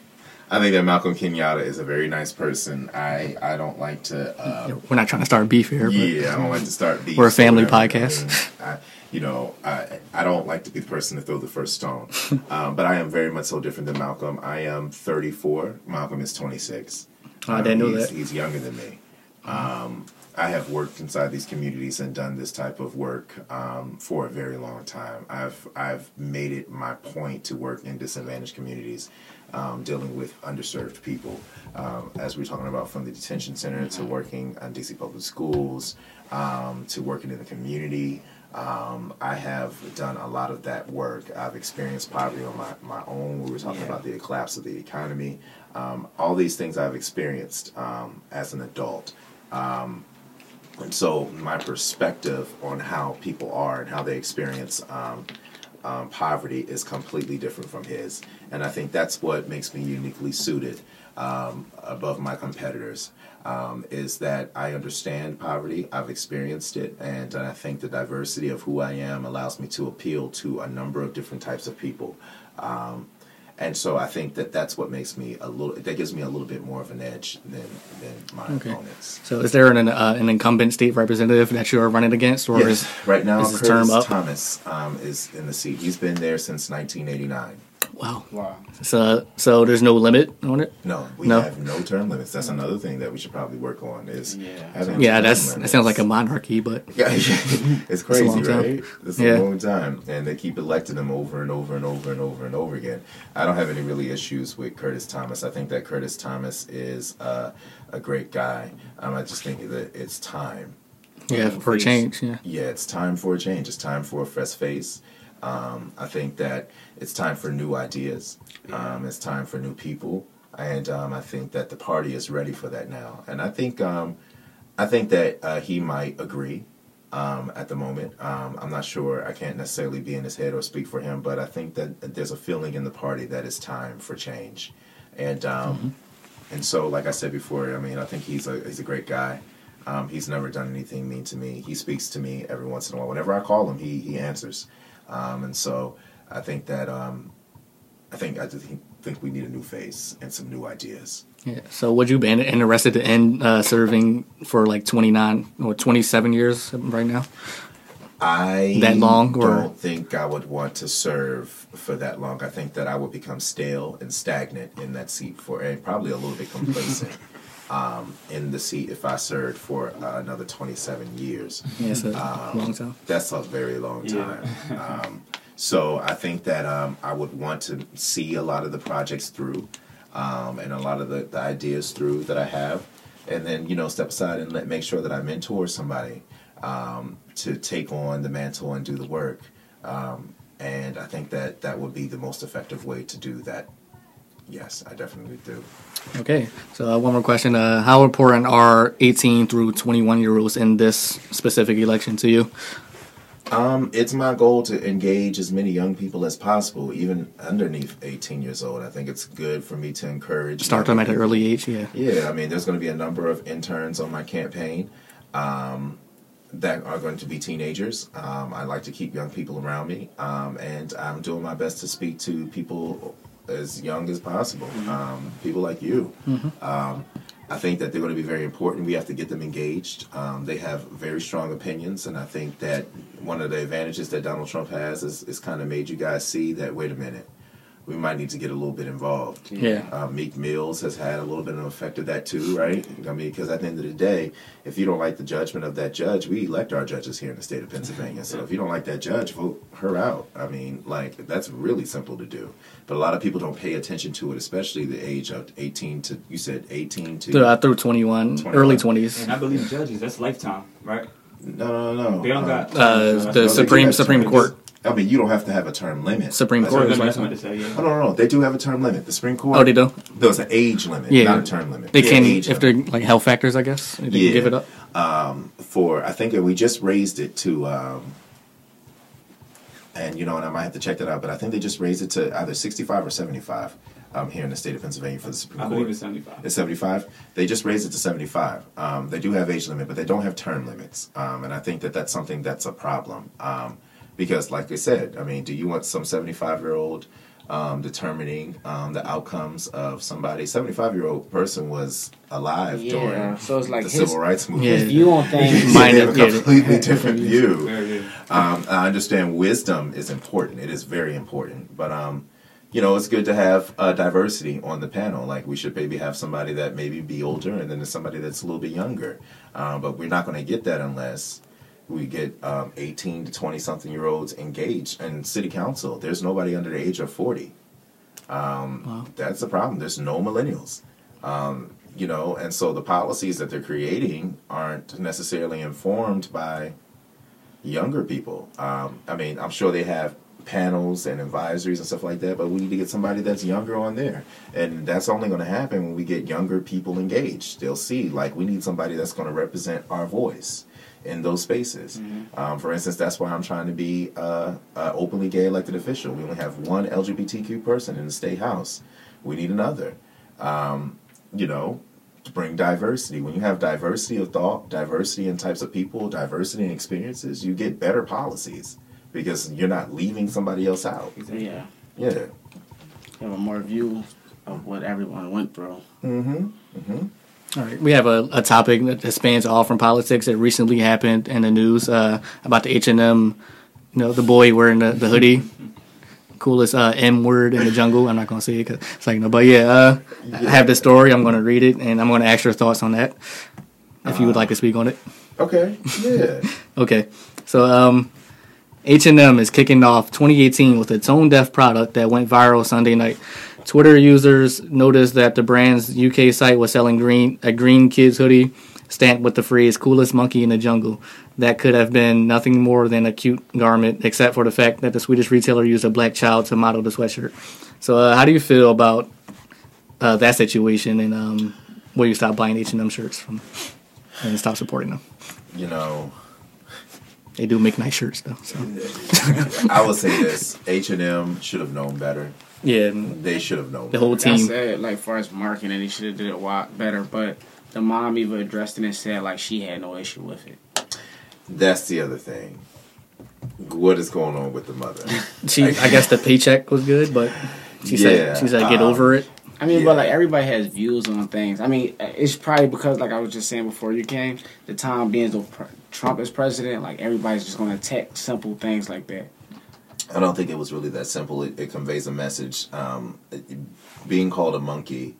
I think that Malcolm Kenyatta is a very nice person. I I don't like to. Uh, We're not trying to start beef here. But yeah, I don't like to start beef. We're a family podcast. I mean, I, you know, I I don't like to be the person to throw the first stone. (laughs) um, but I am very much so different than Malcolm. I am 34. Malcolm is 26. Oh, I didn't know he's, that. He's younger than me. Um, I have worked inside these communities and done this type of work um, for a very long time. I've I've made it my point to work in disadvantaged communities, um, dealing with underserved people. Um, as we're talking about, from the detention center to working on DC public schools, um, to working in the community. Um, I have done a lot of that work. I've experienced poverty on my, my own. We were talking Yeah. about the collapse of the economy. Um, all these things I've experienced um, as an adult. And so my perspective on how people are and how they experience um, um, poverty is completely different from his. And I think that's what makes me uniquely suited um, above my competitors. Um, is that I understand poverty, I've experienced it, and I think the diversity of who I am allows me to appeal to a number of different types of people. Um, and so I think that that's what makes me a little. That gives me a little bit more of an edge than than my Okay. opponents. So is there an uh, an incumbent state representative that you're running against, or Yes, is right now is Curtis term up? Thomas um, is in the seat. He's been there since 1989. Wow? Wow. So so there's no limit on it. No, we No. have no term limits. That's another thing that we should probably work on. Is Yeah. Yeah, term that's that sounds like a monarchy, but (laughs) Yeah, it's crazy, long time. right? It's Yeah. a long time, and they keep electing them over and over and over and over and over again. I don't have any really issues with Curtis Thomas. I think that Curtis Thomas is uh, a great guy. Um, I just think that it's time. yeah, for a change. Yeah. Yeah, it's time for a change. It's time for a fresh face. Um, I think that it's time for new ideas. Um, it's time for new people, and um, I think that the party is ready for that now. And I think um, I think that uh, he might agree um, at the moment. Um, I'm not sure. I can't necessarily be in his head or speak for him, but I think that there's a feeling in the party that it's time for change. And um, and so, like I said before, I mean, I think he's a he's a great guy. Um, he's never done anything mean to me. He speaks to me every once in a while. Whenever I call him, he he answers. Um, and so, I think that um, I think I just think- think we need a new face and some new ideas. Yeah. So would you be interested in uh, serving for like 29 or 27 years right now? I That long, or- don't think I would want to serve for that long. I think that I would become stale and stagnant in that seat for, and probably a little bit complacent (laughs) um, in the seat if I served for uh, another 27 years. Yeah, it's a Um, long time. That's a very long Yeah. time. um, so I think that um, I would want to see a lot of the projects through um, and a lot of the, the ideas through that I have. And then, you know, step aside and let, make sure that I mentor somebody um, to take on the mantle and do the work. Um, and I think that that would be the most effective way to do that. Yes, I definitely do. Okay, so uh, one more question. Uh, how important are 18 through 21 year olds in this specific election to you? Um, it's my goal to engage as many young people as possible, even underneath 18 years old. I think it's good for me to encourage. Start them at an early age, yeah. Yeah, I mean, there's going to be a number of interns on my campaign um, that are going to be teenagers. Um, I like to keep young people around me, um, and I'm doing my best to speak to people as young as possible. Um, people like you. Um, I think that they're going to be very important. We have to get them engaged. Um, they have very strong opinions, and I think that one of the advantages that Donald Trump has is, is kind of made you guys see that. Wait a minute, we might need to get a little bit involved. Yeah. Uh, Meek Mills has had a little bit of an effect of that too, right? I mean, because at the end of the day, if you don't like the judgment of that judge, we elect our judges here in the state of Pennsylvania. So if you don't like that judge, vote her out. I mean, like that's really simple to do. But a lot of people don't pay attention to it, especially the age of 18 to you said 18 to Through, uh, through 21, 21. early 20s. And I believe judges, that's lifetime, right? no, no, no. They don't Uh, got. Uh, the they Supreme Supreme. Court. I mean, you don't have to have a term limit. Supreme That's Court what is I'm that's like what I meant to say, yeah. Oh, no, no, no. They do have a term limit. The Supreme Court. Oh, they do? There's an age limit, Yeah. not a term limit. They Yeah, can, age if limit. they're like health factors, I guess, they can Yeah. give it up. um, for I think we just raised it to, um, and you know, and I might have to check that out, but I think they just raised it to either 65 or 75 um, here in the state of Pennsylvania for the Supreme I Court. believe it's 75. It's 75. They just raised it to 75. Um, they do have age limit, but they don't have term limits. Um, and I think that that's something that's a problem. Um, because, like I said, I mean, do you want some 75 year old um, determining um, the outcomes of somebody? 75 year old person was alive Yeah, during so it's like the his- civil rights movement. Yeah. His view on things. Mine have a is- yeah. completely different view. Yeah, yeah. Um, I understand wisdom is important. It is very important. But, um, you know, it's good to have uh, diversity on the panel. Like, we should maybe have somebody that maybe be older and then there's somebody that's a little bit younger. Um, but we're not going to get that unless we get um, 18 to 20 something year olds engaged in city council. There's nobody under the age of 40. Um, Wow. That's the problem. There's no millennials. Um, you know, and so the policies that they're creating aren't necessarily informed by younger people. Um, I mean, I'm sure they have panels and advisories and stuff like that, but we need to get somebody that's younger on there. And that's only going to happen when we get younger people engaged. They'll see, like, we need somebody that's going to represent our voice in those spaces. Um, for instance, that's why I'm trying to be uh, an openly gay elected official. We only have one LGBTQ person in the state house. We need another. Um, you know, to bring diversity. When you have diversity of thought, diversity in types of people, diversity in experiences, you get better policies because you're not leaving somebody else out. Yeah, Yeah. have a more view of what everyone went through. Mm-hmm. Mm-hmm. All right, we have a, a topic that spans all from politics that recently happened in the news uh, about the H and M, you know, the boy wearing the, the hoodie, coolest uh, M word in the jungle. I'm not gonna say it because it's like know, but yeah, uh, I have the story. I'm gonna read it and I'm gonna ask your thoughts on that. If you would like to speak on it, Okay. Yeah. (laughs) okay. So um, H and M is kicking off 2018 with a tone deaf product that went viral Sunday night. Twitter users noticed that the brand's UK site was selling green a green kids hoodie stamped with the phrase "coolest monkey in the jungle." That could have been nothing more than a cute garment, except for the fact that the Swedish retailer used a black child to model the sweatshirt. So, uh, how do you feel about uh, that situation, and um, will you stop buying H and M shirts from and stop supporting them? you know, They do make nice shirts though. So (laughs) I will say this: H and M should have known better. Yeah, They should have known. the whole That's team. it. Like, far as marketing, they should have did it a lot better. But the mom even addressed it and said like she had no issue with it. That's the other thing. What is going on with the mother? (laughs) She, I guess the paycheck was good, but she Yeah, said she said get um, over it. I mean, Yeah. but like everybody has views on things. I mean, it's probably because, like I was just saying before you came, the time being so pr- Trump is president, like everybody's just going to attack simple things like that. I don't think it was really that simple. It, it conveys a message. Um, it- being called a monkey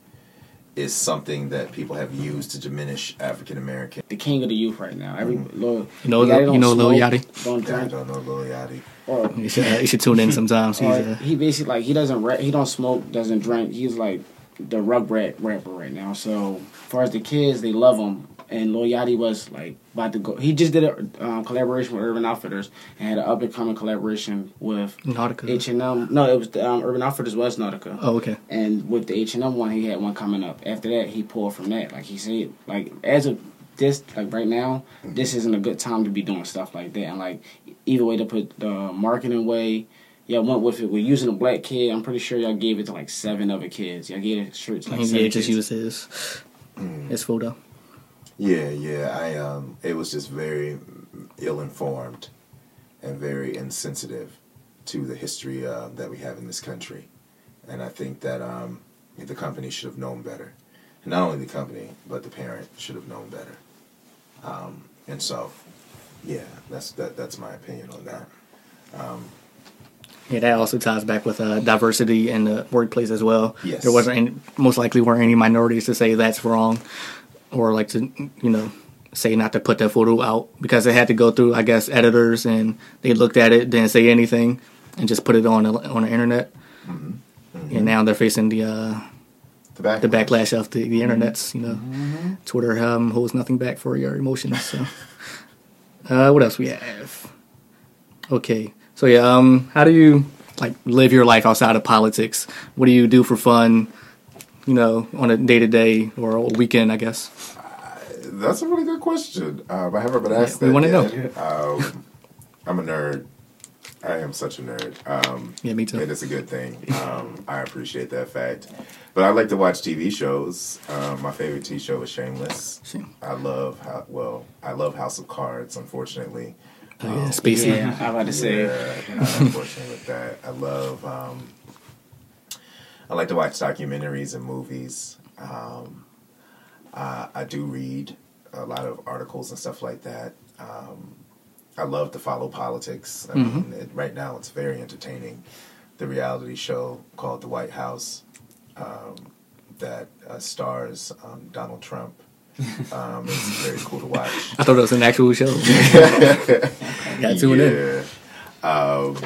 is something that people have used to diminish African American. The king of the youth right now. Every Lil, You know, Yachty you don't know Lil smoke, Yachty? Don't Yeah, I don't know Lil Yachty. Or, (laughs) You should, uh, you should tune in sometimes. He's, or uh, he basically like he doesn't rap, he don't smoke, doesn't drink. He's like the Rugrat rapper right now. So, as far as the kids, they love him. And Lil Yachty was like about to go. He just did a um, collaboration with Urban Outfitters and had an up and coming collaboration with Nautica. H and M. No, it was the, um, Urban Outfitters was Nautica. oh, okay. And with the H and M one, he had one coming up. After that, he pulled from that. Like he said, like as of this, like right now, this isn't a good time to be doing stuff like that. And like either way to put the marketing way, y'all went with it. We're using a black kid. I'm pretty sure y'all gave it to like seven other kids. Y'all gave it shirts like yeah, seven just kids. use his his photo. Yeah, yeah. I um, it was just very ill informed and very insensitive to the history uh, that we have in this country, and I think that um, the company should have known better. And not only the company, but the parent should have known better. Um, and so, yeah, that's that. That's my opinion on that. Yeah, that also ties back with uh, diversity in the workplace as well. Yes. There wasn't any, most likely weren't any minorities to say that's wrong, or like to you know say not to put that photo out because it had to go through I guess editors and they looked at it didn't say anything and just put it on the, on the internet. And now they're facing the uh, The back. the backlash of the, the internets. You know, Twitter um, holds nothing back for your emotions. So, (laughs) uh, what else we have? Okay, so yeah, um, how do you like live your life outside of politics? What do you do for fun? You know, on a day to day or a weekend, I guess. That's a really good question. Um, I haven't been asked we that wanna yet. Um, I'm a nerd. I am such a nerd. Um, Yeah, me too. And it's a good thing. Um, I appreciate that fact. But I like to watch TV shows. Um, my favorite TV show is Shameless. Shame. I love how well I love House of Cards. Unfortunately, Oh, yeah, Spacey. Yeah, I'm about to say. yeah, uh, unfortunately with that. I love. Um, I like to watch documentaries and movies. Um, uh, I do read a lot of articles and stuff like that. Um, I love to follow politics. I mean, it, right now it's very entertaining. The reality show called The White House um, that uh, stars um, Donald Trump. Um, it's very cool to watch. (laughs) I thought it was an actual show. (laughs) (laughs) Got tune in. Yeah. Um,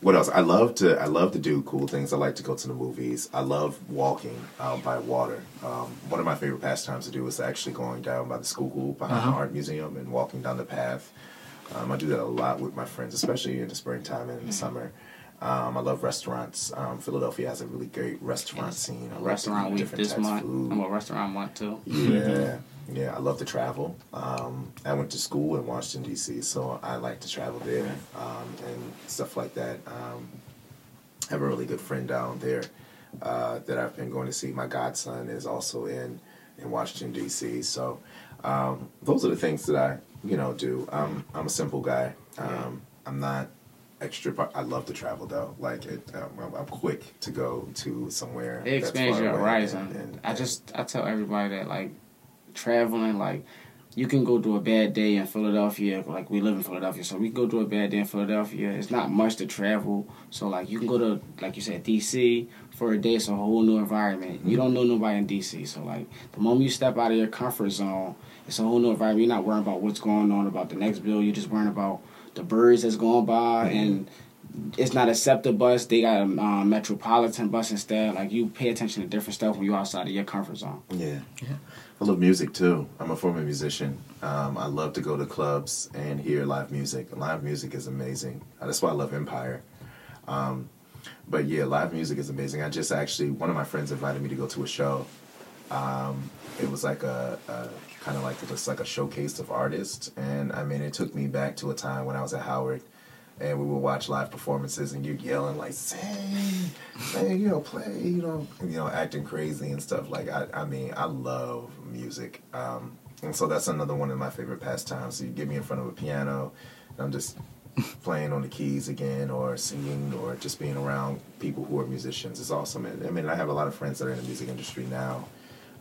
what else? I love to I love to do cool things. I like to go to the movies. I love walking out by water. Um, one of my favorite pastimes to do is actually going down by the Schuylkill behind Uh-huh. the art museum and walking down the path. Um, I do that a lot with my friends, especially in the springtime and in the summer. Um, I love restaurants. Um, Philadelphia has a really great restaurant scene. I Restaurant week this month. food. I'm a restaurant month too. Yeah, (laughs) yeah, I love to travel. Um, I went to school in Washington D.C., so I like to travel there um, and stuff like that. Um, I have a really good friend down there uh, that I've been going to see. My godson is also in in Washington D.C., so um, those are the things that I you know do. Um, I'm a simple guy. Um, I'm not extra. I love to travel though. Like it, um, I'm, quick to go to somewhere. It expands your horizon. and- and- I just I tell everybody that like traveling like you can go through a bad day in Philadelphia. Like we live in Philadelphia, so we go through a bad day in Philadelphia. It's not much to travel, so like you can go to like you said DC for a day. It's a whole new environment. You mm-hmm. don't know nobody in DC, so like the moment you step out of your comfort zone, it's a whole new environment. You're not worrying about what's going on about the next bill. You're just worrying about the birds that's going by mm-hmm. and it's not a SEPTA bus. They got a um, metropolitan bus instead. Like you pay attention to different stuff when you're outside of your comfort zone. Yeah. Yeah. I love music too. I'm a former musician. Um, I love to go to clubs and hear live music. Live music is amazing. That's why I love Empire. Um, but yeah, live music is amazing. I just actually, one of my friends invited me to go to a show. Um, it was like a, a kind of like just like a showcase of artists, and I mean, it took me back to a time when I was at Howard, and we would watch live performances, and you're yelling like "sing, sing," you know, play, you know, you know, acting crazy and stuff. Like I, I mean, I love music, um, and so that's another one of my favorite pastimes. So you get me in front of a piano, and I'm just (laughs) playing on the keys again, or singing, or just being around people who are musicians is awesome. And, I mean, I have a lot of friends that are in the music industry now.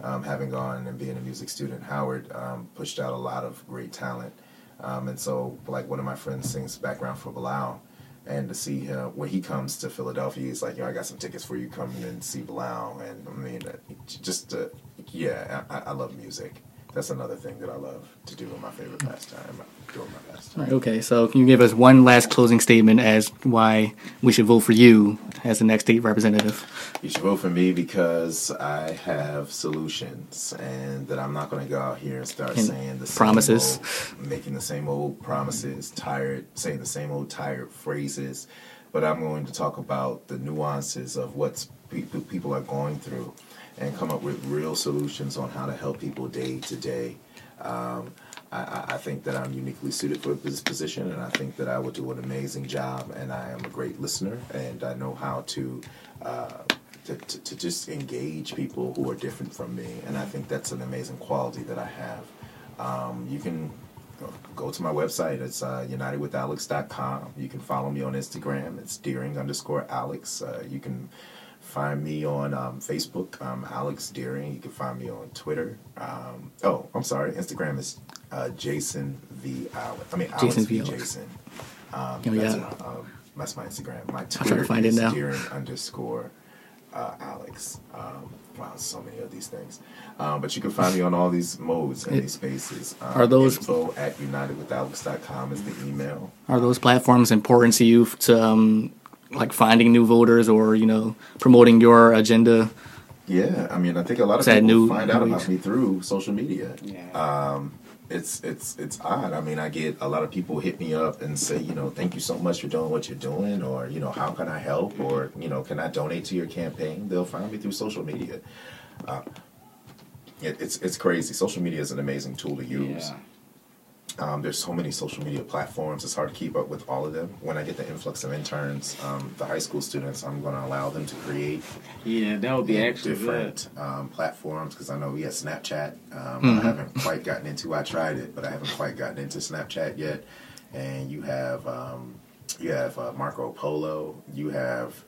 Um, having gone and being a music student, Howard um, pushed out a lot of great talent. Um, and so, like one of my friends sings background for Bilal, and to see him when he comes to Philadelphia, he's like, "Yo, I got some tickets for you. Come and see Bilal." And I mean, uh, just uh, yeah, I, I love music. That's another thing that I love to do in my favorite pastime. Doing my pastime. Right, okay, so can you give us one last closing statement as why we should vote for you as the next state representative? You should vote for me because I have solutions, and that I'm not going to go out here and start And saying the same promises. old- making the same old promises, tired, saying the same old tired phrases. But I'm going to talk about the nuances of what people people are going through, and come up with real solutions on how to help people day to day. Um, I, I- think that I'm uniquely suited for this position, and I think that I will do an amazing job. And I am a great listener, and I know how to uh, to, to, to just engage people who are different from me. And I think that's an amazing quality that I have. Um, you can go- go to my website. It's uh, unitedwithalex.com. You can follow me on Instagram. It's Deering underscore Alex. Uh, you can find me on um, Facebook. I'm Alex Deering. You can find me on Twitter. Um, oh, I'm sorry. Instagram is uh, Jason V. Alex. I mean, Alex Jason V. Jason. Um, Oh, that's, yeah. um, that's my Instagram. My Twitter find it is now. Deering underscore uh, Alex. Um, wow, so many of these things. Um, but you can find me on all these modes and It- these spaces. Um, are those- info at unitedwithalex.com is the email. Are those platforms important to you to um, like finding new voters or you know promoting your agenda? Yeah, I mean, I think a lot of people new- find out new about me through social media. Yeah. Um, it's it's it's odd. I mean, I get a lot of people hit me up and say, you know, thank you so much for doing what you're doing, or you know, how can I help, or you know, can I donate to your campaign? They'll find me through social media. Uh, it, it's it's crazy. Social media is an amazing tool to use. Yeah. Um, there's so many social media platforms. It's hard to keep up with all of them. When I get the influx of interns, um, the high school students, I'm going to allow them to create Yeah, that would be actually different um, platforms because I know we have Snapchat. Um, Mhm. I haven't quite gotten into. I tried it, but I haven't quite gotten into Snapchat yet. And you have um, you have uh, Marco Polo. You have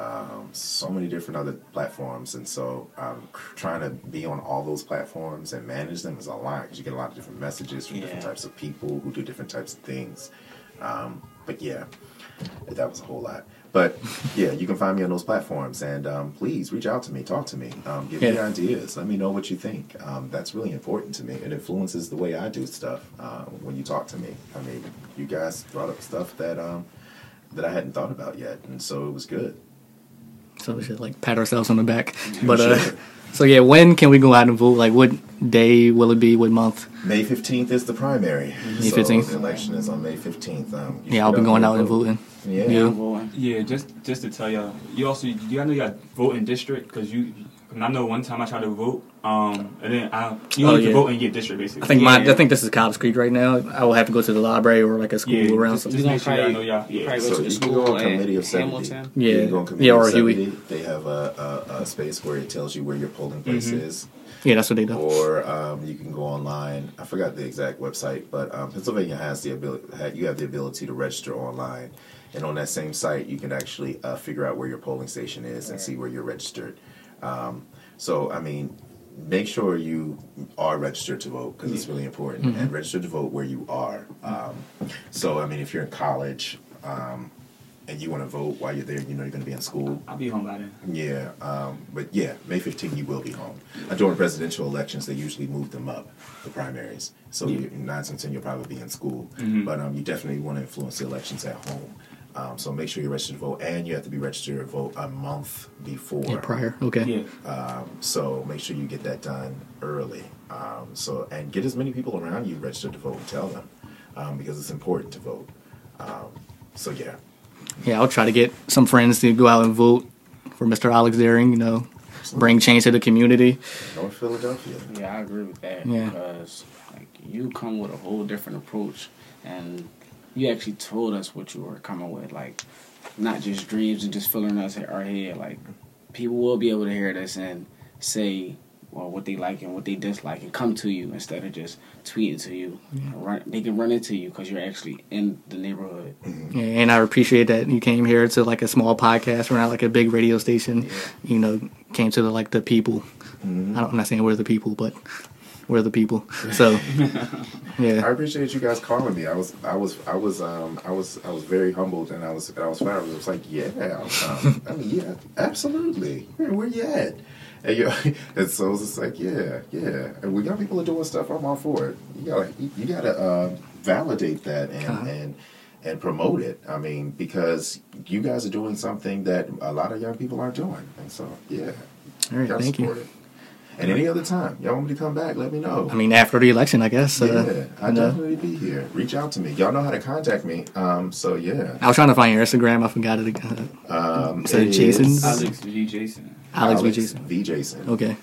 um, so many different other platforms, and so um, trying to be on all those platforms and manage them is a lot because you get a lot of different messages from different types of people who do different types of things. Um, but yeah, that was a whole lot. But (laughs) yeah, you can find me on those platforms, and um, please reach out to me, talk to me, um, give me ideas, let me know what you think. Um, that's really important to me. It influences the way I do stuff uh, when you talk to me. I mean, you guys brought up stuff that um, that I hadn't thought about yet, and so it was good. So we should like pat ourselves on the back. But uh, should. so yeah, when can we go out and vote? Like, what day will it be? What month? May fifteenth is the primary. May so 15th? The election is on May fifteenth. Um, Yeah, I'll be going out definitely and voting. Yeah. You? I'm. Yeah, just just to tell y'all, you also you I know you got voting district because you. I know one time I tried to vote, um, and then I you Oh, only yeah. can vote in your district basically. I think my Yeah. I think this is Cobbs Creek right now. I will have to go to the library or like a school Yeah, around. just- something. just make sure know y'all. Yeah. Probably go So to the you can go school on at committee of 70. Hamilton. Yeah. You go on committee Yeah, of or Huey. 70. They have a, a, a space where it tells you where your polling place Mhm. is. Yeah, that's what they do. Or um, you can go online. I forgot the exact website, but um, Pennsylvania has the ability. You have the ability to register online, and on that same site, you can actually uh, figure out where your polling station is and see where you're registered. Um, so, I mean, make sure you are registered to vote because it's really important, and register to vote where you are. Um, so, I mean, if you're in college um, and you want to vote while you're there, you know you're going to be in school. I'll be home by then. Yeah, um, but yeah, May 15 you will be home. Uh, during presidential elections, they usually move them up, the primaries. So Yeah. you, nine ten, you'll probably be in school. Mhm. But um, you definitely want to influence the elections at home. Um, so make sure you're registered to vote, and you have to be registered to vote a month before. Yeah, prior. Okay. Yeah. Um, so make sure you get that done early. Um, so and get as many people around you registered to vote and tell them um, because it's important to vote. Um, so yeah, Yeah, I'll try to get some friends to go out and vote for Mr. Alex Deering. You know, bring change to the community. North Philadelphia. Yeah, I agree with that. Yeah. Because like you come with a whole different approach, and you actually told us what you were coming with, like not just dreams and just filling us our head. Like people will be able to hear this and say or what they like and what they dislike and come to you instead of just tweeting to you. Run, they can run into you because you're actually in the neighborhood. Mm-hmm. Yeah, and I appreciate that you came here to like a small podcast. We're not like a big radio station. You know, came to the like the people. Mm-hmm. I don't, I'm not saying we're the people, but we're the people. So, (laughs) yeah. I yeah, appreciate you guys calling me. I was, I was, I was, um, I was, I was very humbled, and I was, I was flattered. I was like, yeah, um, I mean, yeah, absolutely. Where, where you at? And, you (laughs) and so it's just like, yeah, yeah. And when young people are doing stuff, I'm all for it. You gotta, you, you gotta uh, validate that and Uh-huh. and and promote it. I mean, because you guys are doing something that a lot of young people aren't doing, and so yeah, all right, thank you. it. And any other time, y'all want me to come back? Let me know. I mean, after the election, I guess. Yeah, Uh, I you know. definitely be here. Reach out to me. Y'all know how to contact me. Um, so yeah. I was trying to find your Instagram. I forgot it. Uh, Um, So it Jason's- Alex V. Jason. Alex, with Jason. V. Jason. Okay.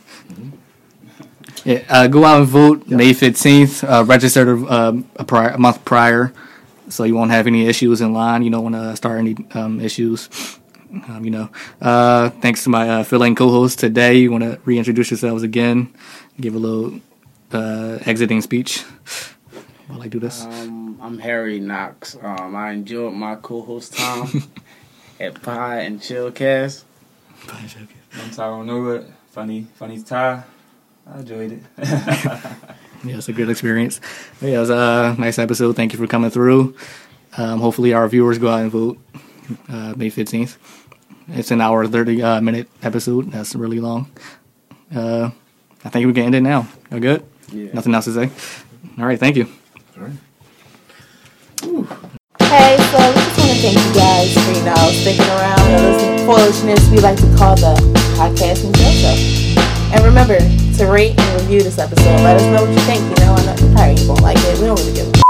Yeah, uh, go out and vote May fifteenth. Uh, register um, a, prior, a month prior, so you won't have any issues in line. You don't want to start any um, issues. Um, you know. Uh, thanks to my uh, filling co-host today. You want to reintroduce yourselves again, give a little uh, exiting speech while I do this. Um, I'm Harry Knox. Um, I enjoyed my co-host time (laughs) at Pie and chill cast. fun Chillcast. I'm Tyrone Norwood. Funny, funny Ty. I enjoyed it. (laughs) Yeah, it's a good experience. But yeah, it was a nice episode. Thank you for coming through. Um, hopefully, our viewers go out and vote uh, May 15th. It's an hour, 30 uh, minute episode. That's really long. Uh, I think we can end it now. Y'all good? Yeah. Nothing else to say? All right, thank you. All right. Hey, so we just want to thank you guys for, you know, sticking around and listening to foolishness we like to call the podcast and show show. And remember to rate and review this episode. Let us know what you think. You know, I know you probably won't like it. We don't really give a We don't care.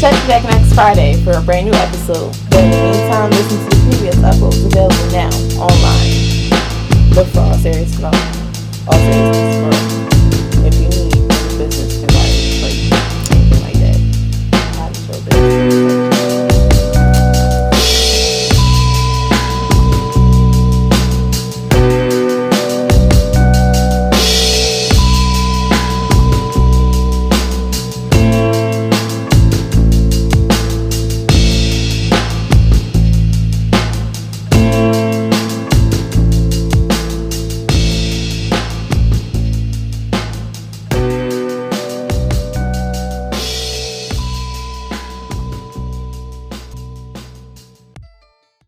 Check back next Friday for a brand new episode. But in the meantime, listen to the previous uploads available now online. Look for All Serious Smoke. All Serious Smoke.